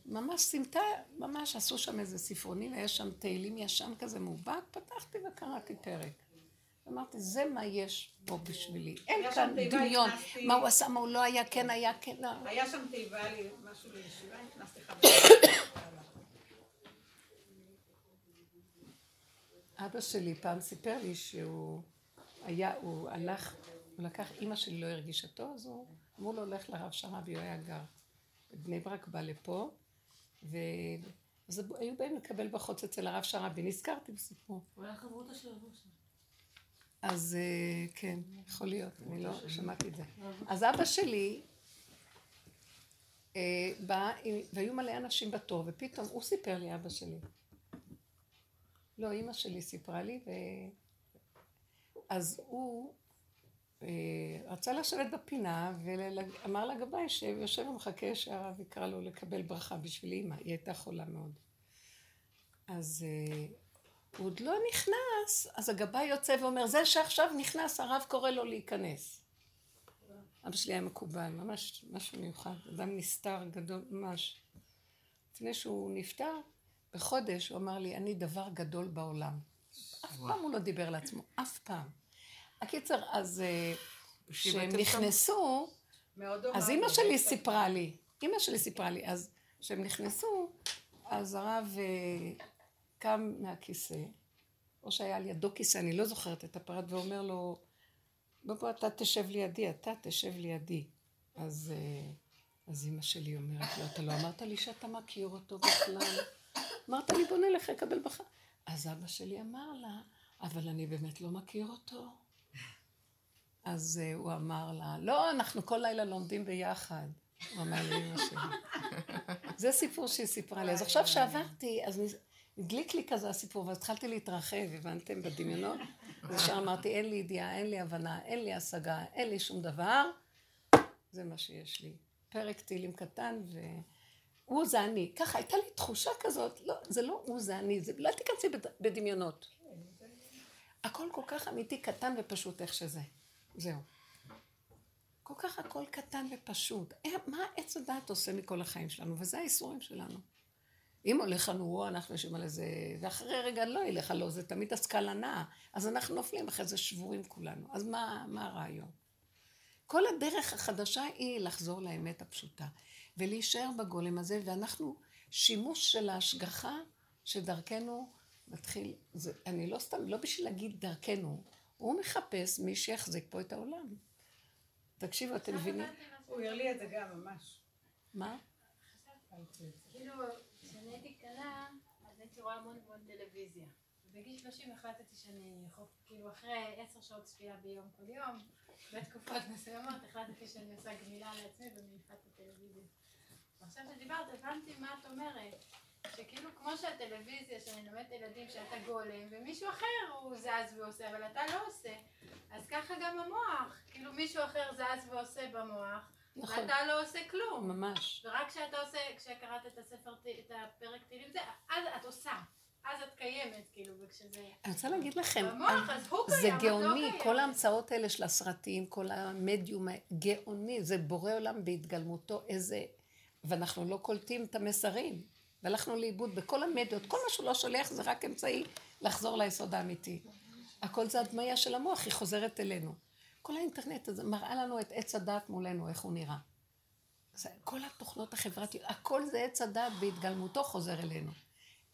ממש סמטה, ממש עשו שם איזה ספרונים, היה שם תהילים ישן כזה מאובק, פתחתי וקראתי פרק. אמרתי, זה מה יש פה בשבילי. אין כאן דמיון, מה הוא עשה, מה הוא לא היה, כן היה, כן לא. היה שם תיבה משהו לישיבה, נכנסתי לך. אבא שלי פעם סיפר לי שהוא היה, הוא הלך, הוא לקח, אימא שלי לא הרגישה טוב, אז הוא אמרו לו, לך לרב שרעבי, הוא היה גר. בני ברק בא לפה, ו... אז היו באים לקבל בחוץ אצל הרב שרעבי, נזכרתי בסיפור. הוא היה חברותא של שם. אז אה, כן, יכול להיות, אני לא שמעתי את זה. אז אבא שלי אה, בא, והיו מלא אנשים בתור, ופתאום הוא סיפר לי, אבא שלי. לא, אימא שלי סיפרה לי, ו... אז הוא אה, רצה לשבת בפינה, ואמר לגבאי שיושב ומחכה שהרב יקרא לו לקבל ברכה בשביל אימא, היא הייתה חולה מאוד. אז אה, הוא עוד לא נכנס, אז הגבאי יוצא ואומר, זה שעכשיו נכנס, הרב קורא לו להיכנס. אבא שלי היה מקובל, ממש משהו מיוחד, אדם נסתר גדול ממש. לפני שהוא נפטר, בחודש הוא אמר לי, אני דבר גדול בעולם. אף פעם הוא לא דיבר לעצמו, אף פעם. הקיצר, אז אה, כשהם. נכנסו. אז אימא שלי סיפרה לי, אימא שלי סיפרה לי, אז כשהם נכנסו, אז הרב אה, קם מהכיסא, או שהיה על ידו כיסא, אני לא זוכרת את הפרט, ואומר לו, בוא בוא אתה תשב לידי, אתה תשב לידי. אז, אה, אז אימא שלי אומרת לו, אתה לא אמרת לי שאתה מכיר אותו בכלל? אמרת לי, בוא נלך לקבל ברכה. אז אבא שלי אמר לה, אבל אני באמת לא מכיר אותו. אז uh, הוא אמר לה, לא, אנחנו כל לילה לומדים ביחד. הוא אמר לאמא שלי. זה סיפור שהיא סיפרה לי. אז עכשיו שעברתי, אז הדליק לי כזה הסיפור, ואז התחלתי להתרחב, הבנתם, בדמיונות. אז ישר אמרתי, אין לי ידיעה, אין לי הבנה, אין לי השגה, אין לי שום דבר. זה מה שיש לי. פרק תהילים קטן, והוא זה אני. ככה, הייתה לי תחושה כזאת, לא, זה לא הוא זה אני, זה, לא תיכנסי בד- בדמיונות. הכל כל כך אמיתי, קטן ופשוט איך שזה. זהו. כל כך הכל קטן ופשוט. אה, מה עץ הדעת עושה מכל החיים שלנו? וזה האיסורים שלנו. אם הולך לנו, וואו, אנחנו יושבים על איזה... ואחרי רגע לא ילך לו, זה תמיד השכלה נעה. אז אנחנו נופלים, אחרי זה שבורים כולנו. אז מה, מה הרעיון? כל הדרך החדשה היא לחזור לאמת הפשוטה. ולהישאר בגולם הזה, ואנחנו, שימוש של ההשגחה, שדרכנו מתחיל, זה, אני לא סתם, לא בשביל להגיד דרכנו, הוא מחפש מי שיחזיק פה את העולם. תקשיבו, אתם מבינים? הוא העיר לי את זה גם, ממש. מה? כאילו, כשאני הייתי קטנה, אז הייתי רואה המון המון טלוויזיה. בגיל 30 החלטתי שאני, כאילו אחרי עשר שעות צפייה ביום כל יום, בתקופות מסוימות החלטתי שאני עושה גמילה לעצמי ומניחה את הטלוויזיה. ועכשיו שדיברת, הבנתי מה את אומרת. שכאילו כמו שהטלוויזיה, שאני לומדת ילדים שאתה גולם, ומישהו אחר הוא זז ועושה, אבל אתה לא עושה. אז ככה גם המוח, כאילו מישהו אחר זז ועושה במוח, נכון. ואתה לא עושה כלום. ממש. ורק כשאתה עושה, כשקראת את הספר, את הפרק תהילים, זה, אז את עושה. אז את קיימת, כאילו, וכשזה... אני רוצה להגיד לכם, במוח, אז הוא זה קיים, את לא גאוני, קיימת. כל ההמצאות האלה של הסרטים, כל המדיום הגאוני, זה בורא עולם בהתגלמותו איזה... ואנחנו לא קולטים את המסרים, והלכנו לאיבוד בכל המדיות, כל מה שהוא לא שולח זה רק אמצעי לחזור ליסוד האמיתי. הכל זה הדמיה של המוח, היא חוזרת אלינו. כל האינטרנט הזה מראה לנו את עץ הדעת מולנו, איך הוא נראה. זה, כל התוכנות החברתיות, הכל זה עץ הדעת בהתגלמותו חוזר אלינו.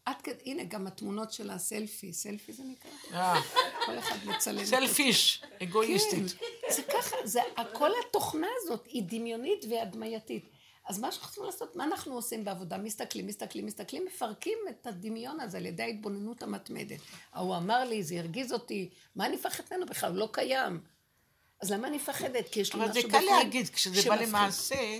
עד כדי, הנה, גם התמונות של הסלפי, סלפי זה נקרא? אה, כל אחד מצלם. סלפיש, אגואיסטית. כן, זה ככה, זה, כל התוכנה הזאת היא דמיונית והדמייתית. אז מה שאנחנו צריכים לעשות, מה אנחנו עושים בעבודה? מסתכלים, מסתכלים, מסתכלים, מפרקים את הדמיון הזה על ידי ההתבוננות המתמדת. ההוא אמר לי, זה הרגיז אותי, מה אני מפחדת ממנו בכלל? הוא לא קיים. אז למה אני מפחדת? כי יש לי אבל משהו זה קל בפנים להגיד, כשזה בא. למעשה,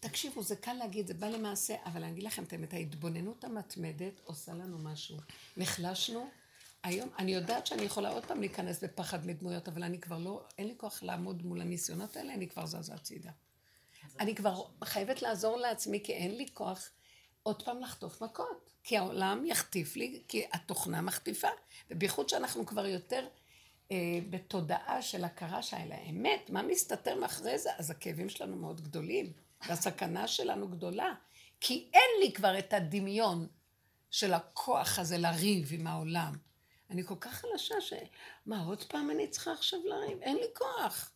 תקשיבו, זה קל להגיד, זה בא למעשה, אבל אני אגיד לכם את האמת, ההתבוננות המתמדת עושה לנו משהו. נחלשנו. היום, אני יודעת שאני יכולה עוד פעם להיכנס בפחד מדמויות, אבל אני כבר לא, אין לי כוח לעמוד מול הניסיונות האלה, אני כבר זזה הצידה. אני כבר חייבת לעזור לעצמי, כי אין לי כוח עוד פעם לחטוף מכות. כי העולם יחטיף לי, כי התוכנה מחטיפה. ובייחוד שאנחנו כבר יותר אה, בתודעה של הכרה של האמת, מה מסתתר מאחורי זה, אז הכאבים שלנו מאוד גדולים, והסכנה שלנו גדולה. כי אין לי כבר את הדמיון של הכוח הזה לריב עם העולם. אני כל כך חלשה ש... מה, עוד פעם אני צריכה עכשיו לריב? אין לי כוח.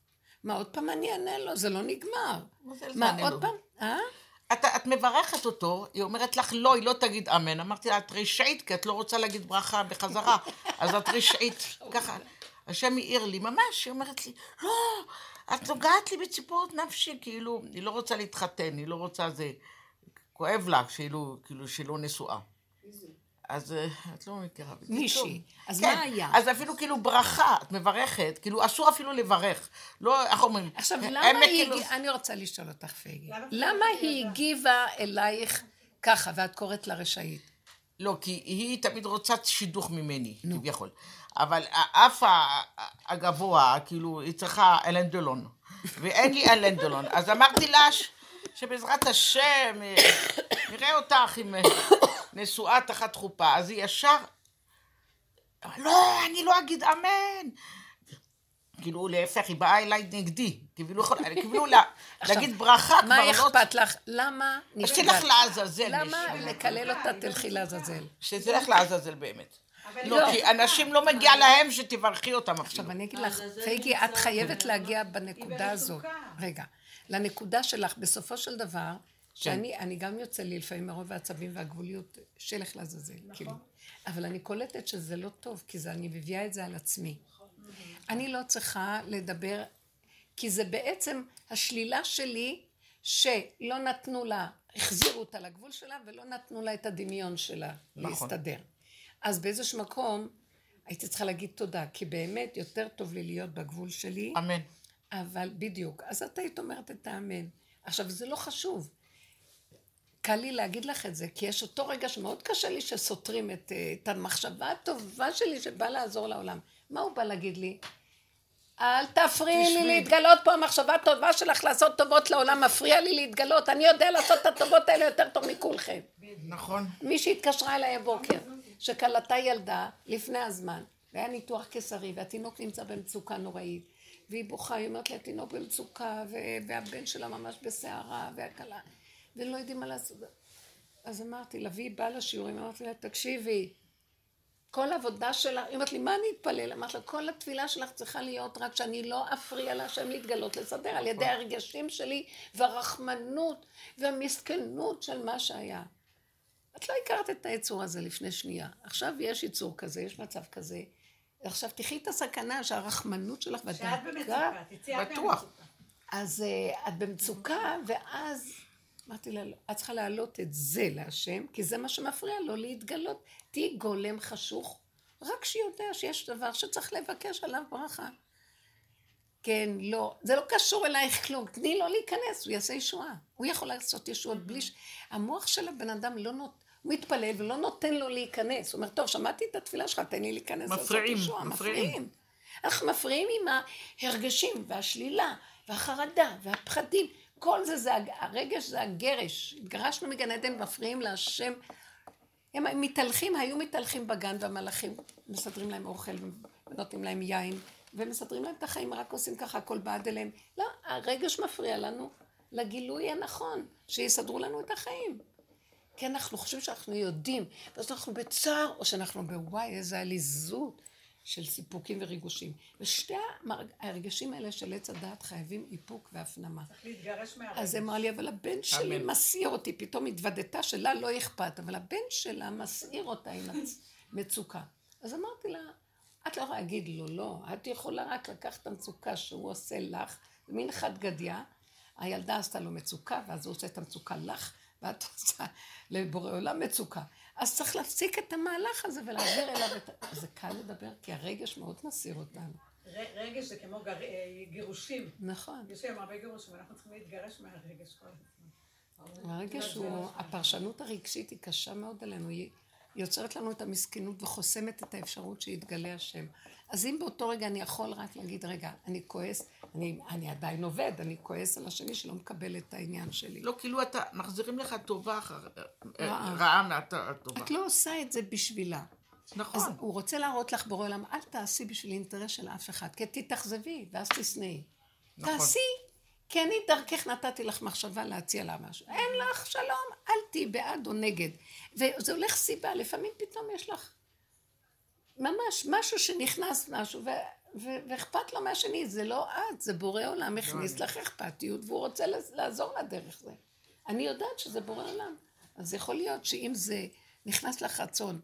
מה, עוד פעם אני אענה לו? זה לא נגמר. מה עוד לו? פעם? אה? את, את מברכת אותו, היא אומרת לך לא, היא לא תגיד אמן. אמרתי לה, את רשעית, כי את לא רוצה להגיד ברכה בחזרה, אז את רשעית. ככה, השם העיר לי, ממש, היא אומרת לי, לא, את נוגעת לי בציפורת נפשי, כאילו, היא לא רוצה להתחתן, היא לא רוצה זה... כואב לה, כאילו, כאילו שהיא לא נשואה. אז אה, את לא מכירה. בקיצור. מישהי. אז כן, מה היה? אז אפילו כאילו ברכה, את מברכת, כאילו אסור אפילו לברך. לא, איך אומרים? עכשיו, הם למה היא... כאילו-. אני רוצה לשאול אותך, פייגי. למה חושבת היא הגיבה אלייך ככה, ואת קוראת לה רשאית? לא, כי היא תמיד רוצה שידוך ממני, כביכול. אבל האף הגבוה, כאילו, היא צריכה אלן דלון. ואין לי אלן דלון. אז אמרתי לה שבעזרת השם, אה, נראה אותך עם אה, נשואה תחת חופה. אז היא ישר... לא, אני לא אגיד אמן. כאילו, להפך, היא באה אליי נגדי. כאילו, יכול- כאילו, לה- להגיד ברכה כבר מה לא... אכפת לך? למה אז נפגעת? תלך לעזאזל. למה. לקלל אותה תלכי לעזאזל? שתלך לעזאזל באמת. לא, היא כי. אנשים לא מגיע להם שתברכי אותם אפילו. עכשיו, אני אגיד לך, פייגי, את חייבת להגיע בנקודה הזאת. רגע, לנקודה שלך, בסופו של. דבר, שאני אני גם יוצא לי לפעמים מרוב העצבים והגבוליות, שילך לעזאזל, נכון. כאילו. אבל אני קולטת שזה לא טוב, כי זה, אני מביאה את זה על עצמי. אני לא צריכה לדבר, כי זה בעצם השלילה שלי, שלא נתנו לה, החזירו אותה לגבול שלה, ולא נתנו לה את הדמיון שלה נכון. להסתדר. אז באיזשהו מקום, הייתי צריכה להגיד תודה, כי באמת יותר טוב לי להיות בגבול שלי, אמן. אבל בדיוק. אז את היית אומרת את האמן. עכשיו, זה לא חשוב. קל לי להגיד לך את זה, כי יש אותו רגע שמאוד קשה לי שסותרים את, אה, את המחשבה הטובה שלי שבאה לעזור לעולם. מה הוא בא להגיד לי? אל תפריעי לי. להתגלות פה, המחשבה הטובה שלך לעשות טובות לעולם מפריע לי להתגלות. אני יודע לעשות את הטובות האלה יותר טוב מכולכם. נכון. מישהי התקשרה אליי הבוקר, שכלתה ילדה לפני הזמן, והיה ניתוח קיסרי, והתינוק נמצא במצוקה נוראית, והיא בוכה, היא אומרת לי, התינוק במצוקה, והבן שלה ממש בסערה, והכלה, ולא יודעים מה לעשות. אז אמרתי לה, והיא באה לשיעורים, אמרתי לה, תקשיבי, כל העבודה שלך, היא אומרת לי, מה אני אתפלל? אמרתי לה, כל התפילה שלך צריכה להיות רק שאני לא אפריע להשם להתגלות, לסדר, על ידי הרגשים שלי, והרחמנות, והמסכנות של מה שהיה. את לא הכרת את היצור הזה לפני שנייה. עכשיו יש יצור כזה, יש מצב כזה. עכשיו תחי את הסכנה שהרחמנות שלך שאת והדאגה... במצוקה, תצאי את בטוח. מהמצוקה. אז uh, את במצוקה, ואז אמרתי לה, לא, את צריכה להעלות את זה להשם, כי זה מה שמפריע לו להתגלות. תהיי גולם חשוך, רק שיודע שיש דבר שצריך לבקש עליו ברכה. כן, לא, זה לא קשור אלייך כלום, תני לו להיכנס, הוא יעשה ישועה. הוא יכול לעשות ישועות בלי ש... המוח של הבן אדם לא נות... הוא מתפלל ולא נותן לו להיכנס. הוא אומר, טוב, שמעתי את התפילה שלך, תן לי להיכנס מפריעים, ישועה. מפריעים. אנחנו מפריעים עם ההרגשים והשלילה והחרדה, והפחדים, כל זה, זה הרגש זה הגרש. התגרשנו מגן עדן, מפריעים להשם. הם מתהלכים, היו מתהלכים בגן, והמלאכים מסדרים להם אוכל, ונותנים להם יין, ומסדרים להם את החיים, רק עושים ככה, הכל בעד אליהם. לא, הרגש מפריע לנו לגילוי הנכון, שיסדרו לנו את החיים. כי אנחנו חושבים שאנחנו יודעים, ואז אנחנו בצער, או שאנחנו בוואי, איזה עליזות של סיפוקים וריגושים. ושתי הרגשים האלה של עץ הדעת חייבים איפוק והפנמה. צריך להתגרש מהרגש. אז היא אמרה לי, אבל הבן שלי אמן. מסעיר אותי, פתאום התוודתה שלה לא אכפת, אבל הבן שלה מסעיר אותה עם המצוקה. אז אמרתי לה, את לא יכולה להגיד לו, לא, את יכולה רק לקחת את המצוקה שהוא עושה לך, מין חד גדיא, הילדה עשתה לו מצוקה, ואז הוא עושה את המצוקה לך, ואת עושה לבורא עולם מצוקה. אז צריך להפסיק את המהלך הזה ולהעביר אליו את ה... זה קל לדבר, כי הרגש מאוד מסעיר אותנו. רגש זה כמו גר- אה, גירושים. נכון. יש להם הרבה גירושים, אנחנו צריכים להתגרש מהרגש כל הזמן. הרגש הוא, הפרשנות הרגשית היא קשה מאוד עלינו, היא יוצרת לנו את המסכנות וחוסמת את האפשרות שיתגלה השם. אז אם באותו רגע אני יכול רק להגיד, רגע, אני כועס, אני, אני עדיין עובד, אני כועס על השני שלא מקבל את העניין שלי. לא, כאילו אתה, מחזירים לך טובה, אחר- רעה. רעה מהטובה. את לא עושה את זה בשבילה. נכון. אז הוא רוצה להראות לך בורא עולם, אל תעשי בשביל אינטרס של אף אחד, כי תתאכזבי ואז תשנאי. נכון. תעשי, כי אני דרכך נתתי לך מחשבה להציע לה משהו. אין לך שלום, אל תהיי בעד או נגד. וזה הולך סיבה, לפעמים פתאום יש לך ממש משהו שנכנס משהו, ו- ו- ואכפת לו מהשני, זה לא את, זה בורא עולם הכניס לך אכפתיות, והוא רוצה לעזור לה דרך זה. אני יודעת שזה בורא עולם. אז יכול להיות שאם זה נכנס לך רצון,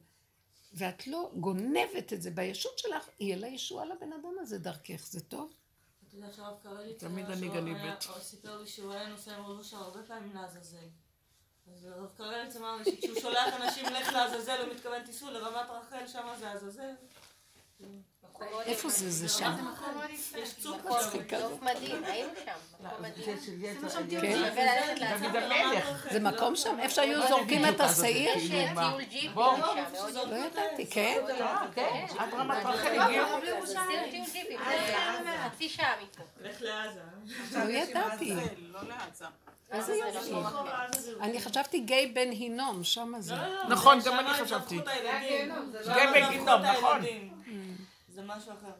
ואת לא גונבת את זה בישות שלך, יהיה לה ישועה לבן אדם הזה דרכך, זה טוב? את יודעת שהרב קרליץ, תמיד אני גניבת. הוא סיפר לי שהוא היה נוסע עם רבע שעה הרבה פעמים לעזאזל. אז הרב קרליץ אמר לי שכשהוא שולח אנשים לך לעזאזל, הוא מתכוון תיסעו לרמת רחל, שמה זה עזאזל. איפה זה? זה שם? יש צוק מדהים, היינו שם, מקום מדהים. כן. שווה ללכת לעשות דוד המלך. זה מקום שם? איפה שהיו זורקים את השעיר? יש כאילו, מה? טיול ג'יפ בוא. שם, מאוד לא ידעתי, כן? כן, עד רמת רחל הגיעו. ג'יפים, זה חצי שעה מפה. לך לעזה. לא ידעתי. לא לעזה. איזה יופי. אני חשבתי גיא בן הינום, שם זה. נכון, גם אני חשבתי. זה זרקו בגיהנום, את נכון. זה משהו אחר.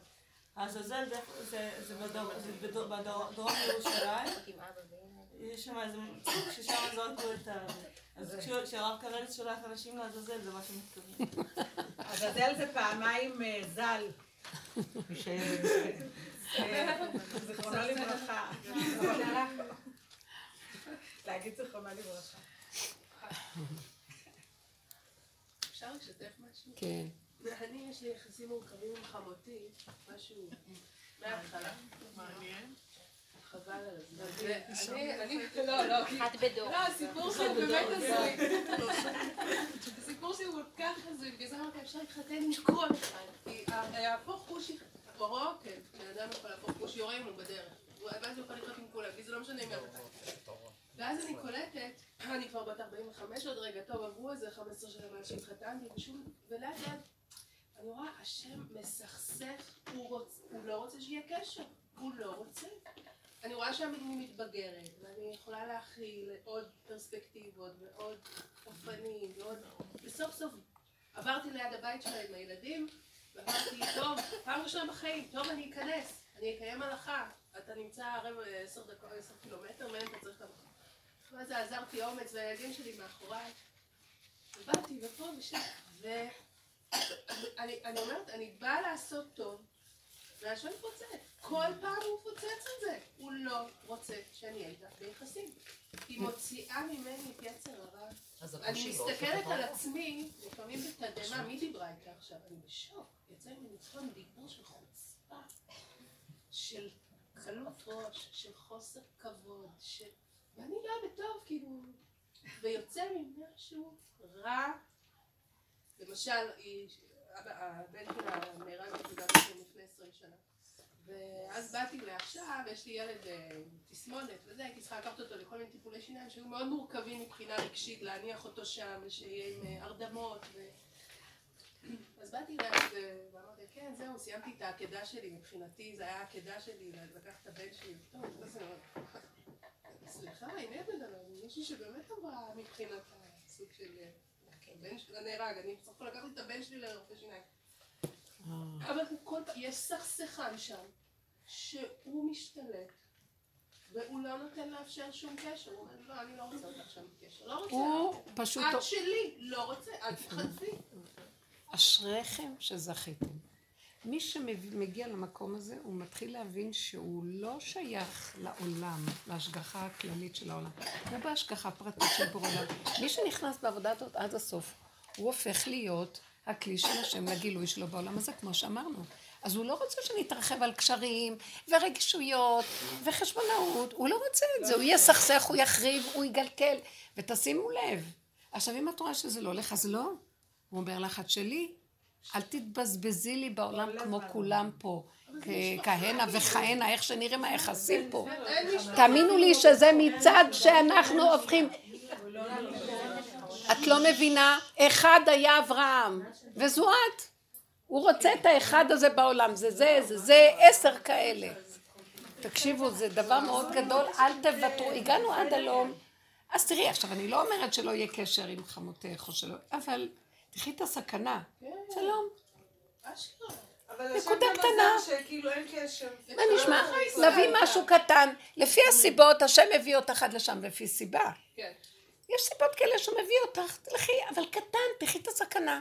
עזאזל זה- זה- זה בדרום- ירושלים. יש שם איזה צוק ששם זרקו את ה... אז כשהרב קרליץ שולח אנשים לעזאזל זה מה שמתכוון. עזאזל זה פעמיים אה, ז"ל. אה, זיכרונו לברכה. להגיד זיכרונו לברכה. אפשר לשתף משהו? כן. אני, יש לי יחסים מורכבים עם חמותי, משהו מההתחלה. מעניין. חבל על הזמן. אני, לא, לא, כי- אחת בדור. לא, הסיפור שלי הוא באמת הזוי. הסיפור שלי הוא כל כך הזוי, בגלל זה אמרתי, אפשר להתחתן עם כל אחד. כי להפוך חושי, פרעה, כן, בן אדם יכול להפוך חושי, יורה עמו בדרך. ואז הוא יכול לחיות עם כולם, כי זה לא משנה מי אתה. ואז אני קולטת, אני כבר בת 45 עוד רגע, טוב, עברו איזה 15 שנה מאז שהתחתנתי, ושום, ולאט לאט, אני השם מסכסך, הוא, רוצ, הוא לא רוצה שיהיה קשר, הוא לא רוצה. אני רואה שאני מתבגרת, ואני יכולה להכיל עוד פרספקטיבות ועוד אופנים ועוד... וסוף סוף עברתי ליד הבית שלה עם הילדים, ואמרתי, טוב, פעם ראשונה בחיים, טוב, אני אכנס, אני אקיים הלכה. אתה נמצא רבע, עשר דקות, עשר קילומטר מהם, אתה צריך המקום. ואז עזרתי אומץ, והילדים שלי מאחוריי. ובאתי, ופה ושם, ואני אני אומרת, אני באה לעשות טוב, והשם פוצץ. כל פעם הוא פוצץ את זה. הוא לא רוצה שאני אהיה איתה ביחסים. היא מוציאה ממני את יצר הרע. אני מסתכלת על עצמי, לפעמים בתדהמה, מי דיברה איתה עכשיו? אני בשוק. יצא ממני צפון דיבור של חוצפה, של קלות ראש, של חוסר כבוד, של... ואני באה בטוב, כאילו... ויוצא ממנה משהו רע. למשל, היא... הבן שלה נהרג בתעודת שלי לפני 20 שנה. ואז באתי לעכשיו, יש לי ילד אה, תסמונת וזה, הייתי צריכה לקחת אותו לכל מיני טיפולי שיניים שהיו מאוד מורכבים מבחינה רגשית, להניח אותו שם, שיהיה עם אה, הרדמות. ו... אז באתי אליה וזה- ואמרתי, כן, זהו, סיימתי את העקדה שלי, מבחינתי זה היה העקדה שלי, לקחת את הבן שלי, טוב, סליחה, הנה הבן אדם, מישהי שבאמת אמרה מבחינת הסוג של... הבן שלה נהרג, אני בסך הכל לקחתי את הבן שלי לרופא שיניים. אבל הוא כל פעם, יש סכסכן שם, שהוא משתלט, והוא לא נותן לאפשר שום קשר, הוא אומר, לא, אני לא רוצה אותך שם בקשר, לא רוצה. הוא פשוט... את שלי, לא רוצה, אל תתחלפי. אשריכם שזכיתם. מי שמגיע למקום הזה, הוא מתחיל להבין שהוא לא שייך לעולם, להשגחה הכללית של העולם. הוא בהשגחה פרטית של בורא. מי שנכנס בעבודה הזאת עד הסוף, הוא הופך להיות הכלי של השם לגילוי שלו בעולם הזה, כמו שאמרנו. אז הוא לא רוצה שנתרחב על קשרים, ורגישויות, וחשבונאות. הוא לא רוצה את זה. הוא יסכסך, הוא יחריב, הוא יגלגל. ותשימו לב. עכשיו, אם את רואה שזה לא הולך, אז לא. הוא אומר לך, את שלי, אל תתבזבזי לי בעולם כמו כולם פה. כהנה וכהנה, איך שנראים היחסים פה. תאמינו לי שזה מצד שאנחנו הופכים... את לא מבינה? אחד היה אברהם, וזו את. הוא רוצה את האחד הזה בעולם, זה זה, זה זה, עשר כאלה. תקשיבו, זה דבר מאוד גדול, אל תוותרו, הגענו עד הלום. אז תראי, עכשיו, אני לא אומרת שלא יהיה קשר עם חמותך או שלא, אבל תחי את הסכנה. שלום. אשכרה. אבל נקודה קטנה. מה נשמע? נביא משהו קטן. לפי הסיבות, השם מביא אותך עד לשם לפי סיבה. כן. יש סיבות כאלה שהוא מביא אותך, תלכי, אבל קטן, תחי את הסכנה.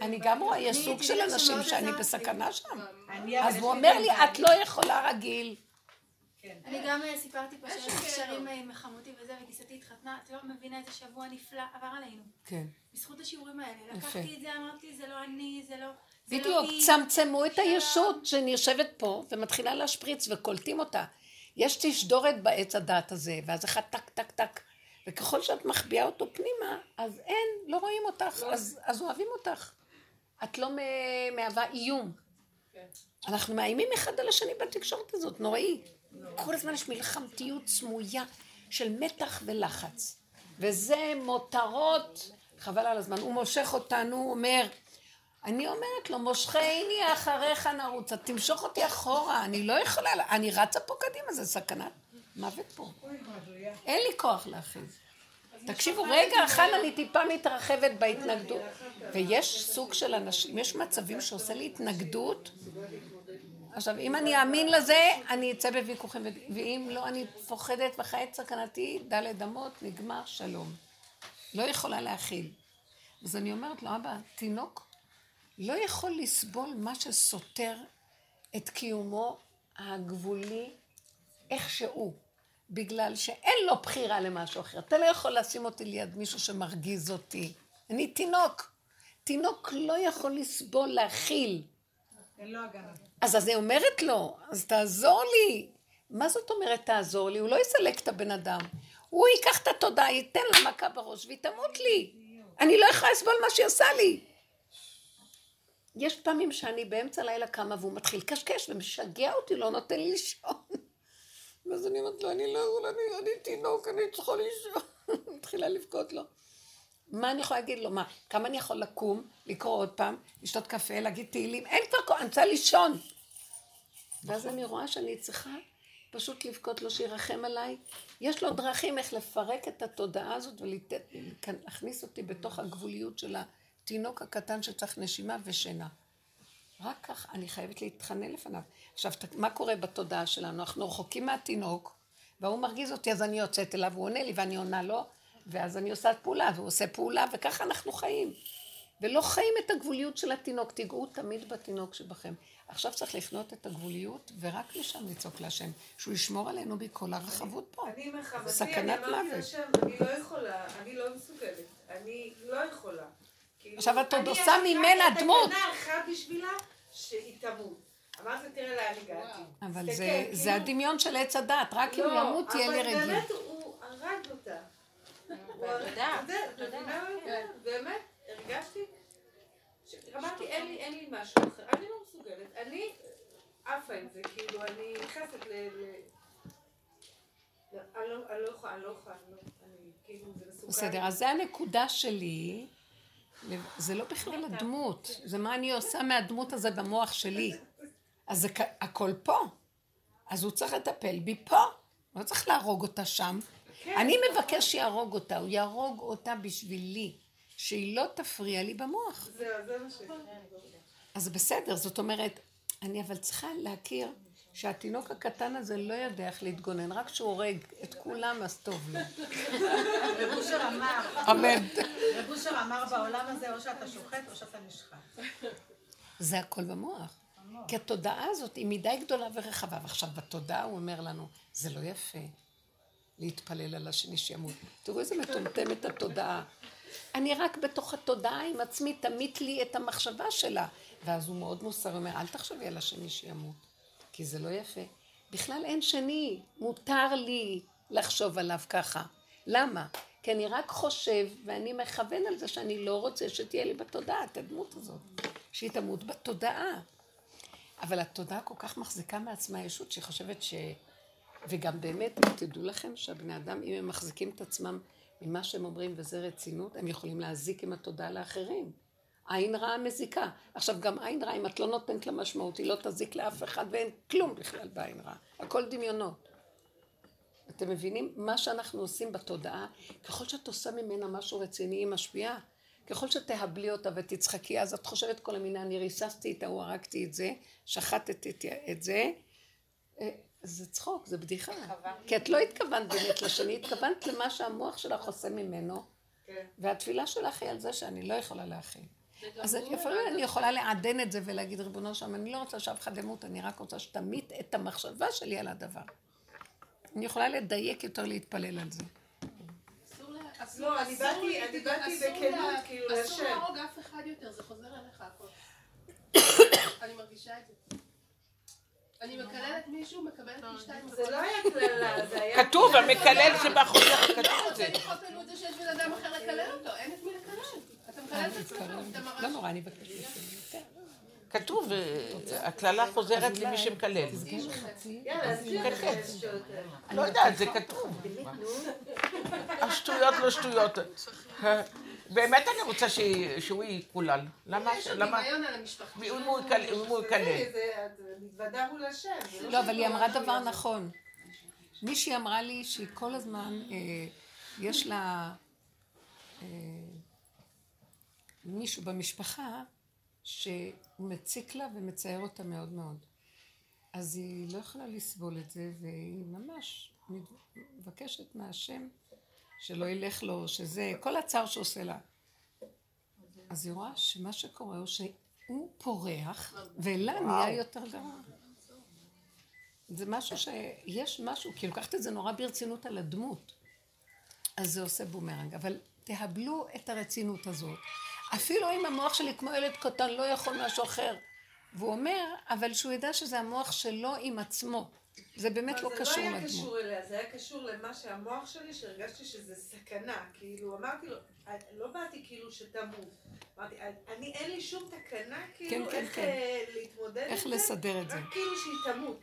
אני גם. רואה, יש סוג של אנשים שאני. בסכנה שם. אז הוא אומר לי. את לא יכולה רגיל. כן. אני גם אה, סיפרתי פה שיש כאלה. קשרים אה, עם חמותי וזה, וגיסתי התחתנה, את לא מבינה איזה שבוע נפלא עבר עלינו. כן. בזכות השיעורים האלה. לקחתי את זה, אמרתי, זה לא אני, זה לא... לא בדיוק, היא." צמצמו את שלום. הישות שאני יושבת פה ומתחילה להשפריץ וקולטים אותה. יש תשדורת בעץ הדעת הזה, ואז אחד טק טק טק. וככל שאת מחביאה אותו פנימה, אז אין, לא רואים אותך, אז, אז אוהבים אותך. את לא מהווה איום. כן. אנחנו מאיימים אחד על השני בתקשורת הזאת, נוראי. כל הזמן יש מלחמתיות סמויה של מתח ולחץ. וזה מותרות, חבל על הזמן. הוא מושך אותנו, הוא אומר, אני אומרת לו, מושכני אחריך נרוץ, אז תמשוך אותי אחורה, אני לא יכולה, אני רצה פה קדימה, זה סכנת מוות פה. אין לי כוח להכריז. תקשיבו, רגע אחד אני טיפה מתרחבת בהתנגדות. ויש סוג של אנשים, יש מצבים שעושה לי התנגדות. עכשיו, אם אני אאמין לזה, אני אצא בוויכוחים, ואם לא, אני פוחדת וחי את סכנתי, דלת אמות, נגמר, שלום. לא יכולה להכיל. אז אני אומרת לו, אבא, תינוק לא יכול לסבול מה שסותר את קיומו הגבולי איך שהוא, בגלל שאין לו בחירה למשהו אחר. אתה לא יכול לשים אותי ליד מישהו שמרגיז אותי. אני תינוק. תינוק לא יכול לסבול, להכיל. אין לו הגנה. אז אז אני אומרת לו, אז תעזור לי. מה זאת אומרת תעזור לי? הוא לא יסלק את הבן אדם. הוא ייקח את התודעה, ייתן לה מכה בראש והיא תמות לי. אני לא יכולה לסבול מה שהיא עושה לי. יש פעמים שאני באמצע הלילה קמה והוא מתחיל לקשקש ומשגע אותי, לא נותן לי לישון. ואז אני אומרת לו, אני לא יכולה, אני, אני תינוק, אני צריכה לישון. מתחילה לבכות לו. מה אני יכולה להגיד לו? מה, כמה אני יכול לקום, לקרוא עוד פעם, לשתות קפה, להגיד תהילים? אין כבר כוח, אני רוצה לישון. ואז אני רואה שאני צריכה פשוט לבכות לו שירחם עליי. יש לו דרכים איך לפרק את התודעה הזאת ולהכניס אותי בתוך הגבוליות של התינוק הקטן שצריך נשימה ושינה. רק כך אני חייבת להתחנן לפניו. עכשיו, מה קורה בתודעה שלנו? אנחנו רחוקים מהתינוק, והוא מרגיז אותי, אז אני יוצאת אליו, הוא עונה לי ואני עונה לו, ואז אני עושה פעולה, והוא עושה פעולה, וככה אנחנו חיים. ולא חיים את הגבוליות של התינוק, תיגעו תמיד בתינוק שבכם. עכשיו צריך לפנות את הגבוליות, ורק משם לצעוק להשם, שהוא ישמור עלינו מכל הרחבות פה. אני מחמתי, סכנת אני אמרתי. לשם, אני לא יכולה, אני לא מסוגלת, אני לא יכולה. כאילו, עכשיו את עוד אני עושה עשיתי ממנה דמות. הקטנה אחת בשבילה, שהיא תמות. אמרתי, תראה לאן הגעתי. אבל זה, זה כאילו- הדמיון של עץ הדת, רק אם לא, ימות תהיה לי אבל רגיל. באמת הוא הרג אותה. תודה, תודה. אני אומרת? באמת, הרגשתי, ש- אמרתי, אין לי- אין לי משהו אחר, אני לא מסוגלת, אני עפה עם זה, כאילו, אני נכנסת ל... ל- לא, אני לא- אני לא יכולה, אני לא יכולה, אני לא- אני כאילו, זה מסוכן. בסדר, אז זה הנקודה שלי, זה לא בכלל הדמות, זה מה אני עושה מהדמות הזה במוח שלי. אז זה הכל פה. אז הוא צריך לטפל בי פה. לא צריך להרוג אותה שם. אני מבקש שיהרוג אותה, הוא יהרוג אותה בשבילי, שהיא לא תפריע לי במוח. זהו, זה מה ש... אז זה בסדר, זאת אומרת, אני אבל צריכה להכיר שהתינוק הקטן הזה לא יודע איך להתגונן, רק כשהוא הורג את כולם אז טוב לו. רב אושר אמר, אמן. רב אושר אמר בעולם הזה, או שאתה שוחט או שאתה נשחט. זה הכל במוח. כי התודעה הזאת היא מדי גדולה ורחבה. ועכשיו בתודעה הוא אומר לנו, זה לא יפה להתפלל על השני שימות. תראו איזה מטומטמת התודעה. אני רק בתוך התודעה עם עצמי, תמית לי את המחשבה שלה. ואז הוא מאוד מוסרי, הוא אומר, אל תחשבי על השני שימות, כי זה לא יפה. בכלל אין שני, מותר לי לחשוב עליו ככה. למה? כי אני רק חושב, ואני מכוון על זה שאני לא רוצה שתהיה לי בתודעה את הדמות הזאת. שהיא תמות בתודעה. אבל התודעה כל כך מחזיקה מעצמה ישות שהיא חושבת ש... וגם באמת, תדעו לכם שהבני אדם, אם הם מחזיקים את עצמם ממה שהם אומרים וזה רצינות, הם יכולים להזיק עם התודעה לאחרים. עין רעה מזיקה. עכשיו, גם עין רעה, אם את לא נותנת לה משמעות, היא לא תזיק לאף אחד ואין כלום בכלל בעין רעה. הכל דמיונות. אתם מבינים? מה שאנחנו עושים בתודעה, ככל שאת עושה ממנה משהו רציני, היא משפיעה. ככל שתהבלי אותה ותצחקי, אז את חושבת כל המינה, אני ריססתי את ההוא, הרגתי את זה, שחטתי את- זה. זה צחוק, זה בדיחה. כי את לא התכוונת באמת לשני, התכוונת למה שהמוח שלך עושה ממנו, כן. והתפילה שלך היא על זה שאני לא יכולה להכיל. וגם אז לפעמים אני יכולה לעדן את זה ולהגיד, ריבונו שם, אני לא רוצה שאף אחד ימות, אני רק רוצה שתמית את המחשבה שלי על הדבר. אני יכולה לדייק יותר להתפלל על זה. אסור לא, אני באתי- בכנות, כאילו. להרוג אף אחד יותר, זה חוזר אליך הכל. אני מרגישה את זה. אני מקללת מישהו, מקבלת פי שתיים. זה לא היה קללה, זה היה... כתוב, המקלל כתוב את זה. לדחות לנו את זה שיש בן אדם אחר לקלל אותו, אין את מי לקלל. אתה מקלל את עצמך, אתה לא נורא, אני אבקש יותר. כתוב, אה, הקללה חוזרת למי שמקלל. לא יודעת, זה כתוב. השטויות לא שטויות. באמת אני רוצה ש- שהוא יקולל. למה? יש לו למה? דמיון על המשפחה. אם הוא יקלל-. זה- את מתוודה מול השם. זה לא, אבל היא אמרה דבר. נכון. מישהי אמרה לי שהיא כל הזמן, אה, יש לה אה, מישהו במשפחה שהוא מציק לה ומצייר אותה מאוד מאוד. אז היא לא יכולה לסבול את זה, והיא ממש מבקשת מהשם שלא ילך לו, שזה, כל הצער שעושה לה. אז היא רואה שמה שקורה הוא שהוא פורח, ולה נהיה יותר גרוע. זה משהו שיש משהו, כי לוקחת את זה נורא ברצינות על הדמות. אז זה עושה בומרנג. אבל תהבלו את הרצינות הזאת. אפילו אם המוח שלי כמו ילד קטן לא יכול משהו אחר. והוא אומר, אבל שהוא ידע שזה המוח שלו עם עצמו. זה באמת אבל לא קשור זה לא היה לדמות. קשור אליה, זה היה קשור למה שהמוח שלי, שהרגשתי שזה סכנה. כאילו, אמרתי לו, לא באתי כאילו שתמות. אמרתי, אני אין לי שום תקנה, כאילו, כן, איך כן. אה, להתמודד עם זה. איך לסדר את זה. רק כאילו שהיא תמות.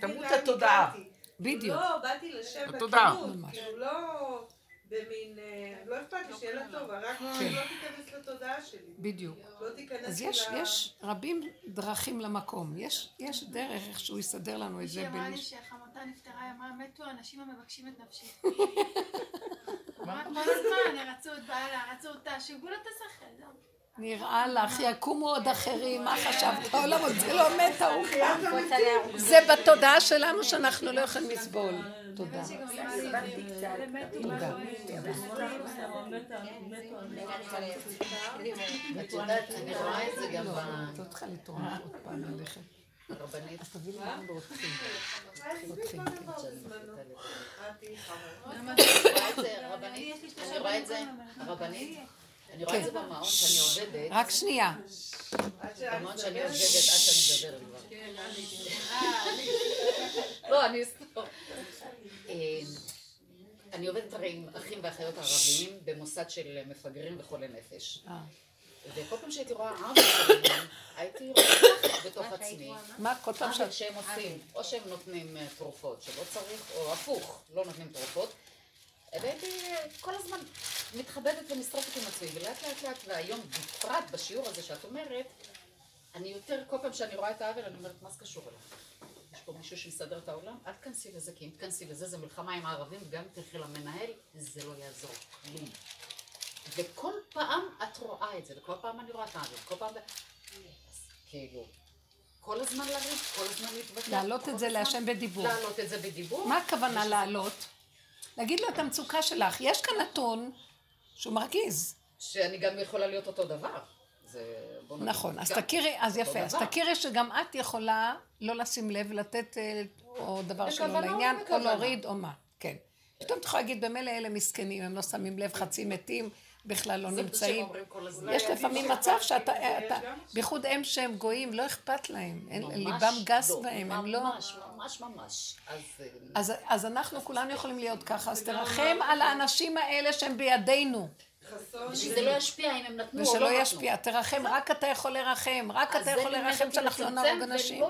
תמות התודעה. בדיוק. לא, באתי לשם התודעה. בכנות. כאילו, לא במין, אה, לא אכפת לי שיהיה לה טוב, רק כן. לא תיכנס לתודעה שלי. בדיוק. לא תיכנס אז יש, יש רבים דרכים למקום. יש, יש דרך איך שהוא יסדר לנו את זה. מישהי אמרה לי שחמותה נפטרה, היא אמרה, מתו אנשים המבקשים את נפשי. כל הזמן, רצו את בעלה, רצו אותה, שיגעו לה את השכל, זהו. נראה לך, יקומו עוד אחרים, מה חשבת? העולם עוד זה לא מת, ההוא. זה בתודעה שלנו שאנחנו לא יכולים לסבול. תודה. לי את יודעת, אני רואה את זה גם לא, את לא צריכה לתרום עוד פעם ללכת. ברבנית. אז תביאי לי גם רוצחים. עזבי כל דבר בזמנו. את תהיי חמור. אני רואה את זה, רבנית, אני רואה את זה, הרבנית, אני רואה את זה במעון שאני עובדת, רק שנייה. במעון שאני. עובדת, עד שאני מדברת כבר. לא, אני סתם. אה, אני עובדת הרי עם אחים ואחיות ערבים במוסד של מפגרים וחולי נפש. אה. וכל פעם שהייתי רואה עוול שלהם, הייתי רואה בתוך עצמי. מה, כל פעם. שהם עושים, או שהם נותנים אה, תרופות שלא צריך, או הפוך, לא נותנים תרופות. והייתי אה, כל הזמן מתחבבת ונשרפת עם עצמי, ולאט לאט לאט, והיום בפרט בשיעור הזה שאת אומרת, אני יותר, כל פעם שאני רואה את העוול, אני אומרת, מה זה קשור אליך? יש פה מישהו שמסדר את העולם? אל תכנסי לזה, כי אם תכנסי לזה, זה מלחמה עם הערבים, וגם אם תלכי למנהל, זה לא יעזור. וכל פעם את רואה את זה, וכל פעם אני רואה את העוול, כל פעם... כאילו, כל הזמן לריב, כל הזמן להתווכח. להעלות את זה להשם בדיבור. להעלות את זה בדיבור. מה הכוונה להעלות? להגיד לו את המצוקה שלך. יש כאן נתון שהוא מרגיז. שאני גם יכולה להיות אותו דבר. זה... נכון, אז תכירי, אז יפה, אז. תכירי שגם את יכולה לא לשים לב ולתת אה, או דבר שלא לעניין, או. להוריד או מה, כן. פתאום את יכולה להגיד, במילא אלה מסכנים, הם לא שמים לב, חצי מתים, בכלל לא נמצאים. יש לפעמים מצב שאתה, אתה- בייחוד הם שהם גויים, לא אכפת להם, ליבם גס לא, בהם, הם לא... ממש, ממש, ממש. אז... אה, אנחנו כולנו יכולים להיות ככה, אז תרחם על האנשים האלה שהם בידינו, ושזה לא ישפיע אם הם נתנו או לא ושלא נתנו. ישפיע, תרחם, רק אתה יכול לרחם, רק אתה יכול לרחם שאנחנו לא נהרוג אנשים.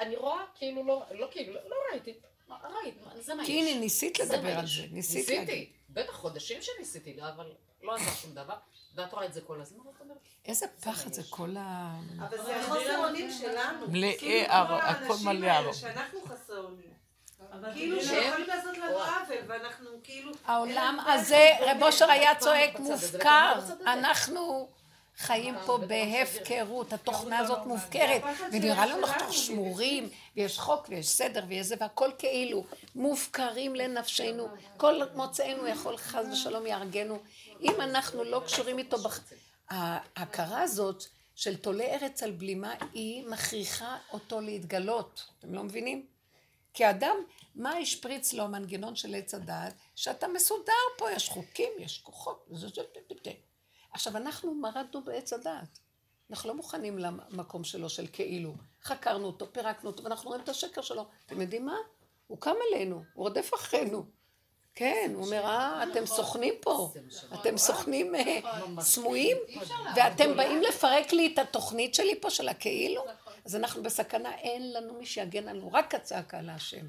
אני רואה כאילו לא, לא כאילו, לא ראיתי. מה, ראית, מה, זה מה יש. כי הנה, ניסית לדבר על. זה, ניסית להגיד. בטח חודשים שניסיתי, אבל לא עזר שום דבר. ואת רואה את זה כל הזמן, ואת אומרת, איזה פחד זה כל ה... אבל זה החוסר אונים שלנו. מלאי כאילו, ער- כל הכל מלא האלה ער. שאנחנו חסרי אונים. אבל כאילו תדעי שהם לך- יכולים לעשות לנו. עוול, ואנחנו כאילו... העולם הזה, רב אושר היה צועק מופקר. אנחנו חיים פה בהפקרות, התוכנה הזאת מופקרת, ונראה לנו. אנחנו שמורים, ויש חוק ויש סדר ויש זה, והכל כאילו מופקרים לנפשנו. כל מוצאנו יכול חס ושלום יהרגנו. אם אנחנו לא קשורים איתו. ההכרה הזאת של תולה ארץ על בלימה, היא מכריחה אותו להתגלות. אתם לא מבינים? כי האדם, מה השפריץ לו המנגנון של עץ הדעת? שאתה מסודר פה, יש חוקים, יש כוחות. עכשיו, אנחנו מרדנו בעץ הדעת. אנחנו לא מוכנים למקום שלו של כאילו. חקרנו אותו, פירקנו אותו, ואנחנו רואים את השקר שלו. אתם יודעים מה? הוא קם עלינו, הוא רודף אחרינו. כן, הוא אומר, אה, אתם סוכנים פה, אתם סוכנים אה, סמויים, ואתם באים לפרק לי את התוכנית שלי פה של הכאילו? אז אנחנו בסכנה, אין לנו מי שיגן עלינו, רק הצעקה להשם.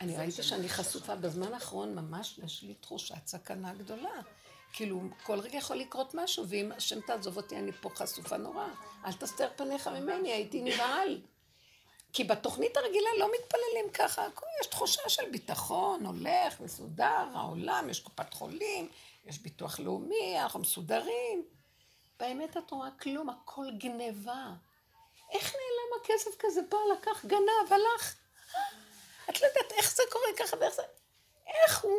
אני ראיתי שאני חשופה בזמן האחרון, ממש יש לי תחושת סכנה גדולה. כאילו, כל רגע יכול לקרות משהו, ואם השם תעזוב אותי, אני פה חשופה נורא. אל תסתר פניך ממני, הייתי נבהל. כי בתוכנית הרגילה לא מתפללים ככה, יש תחושה של ביטחון, הולך, מסודר, העולם, יש קופת חולים, יש ביטוח לאומי, אנחנו מסודרים. באמת את רואה כלום, הכל גניבה. איך נעלם הכסף כזה? בא, לקח, גנב, הלך. את לא יודעת איך זה קורה ככה ואיך זה... איך הוא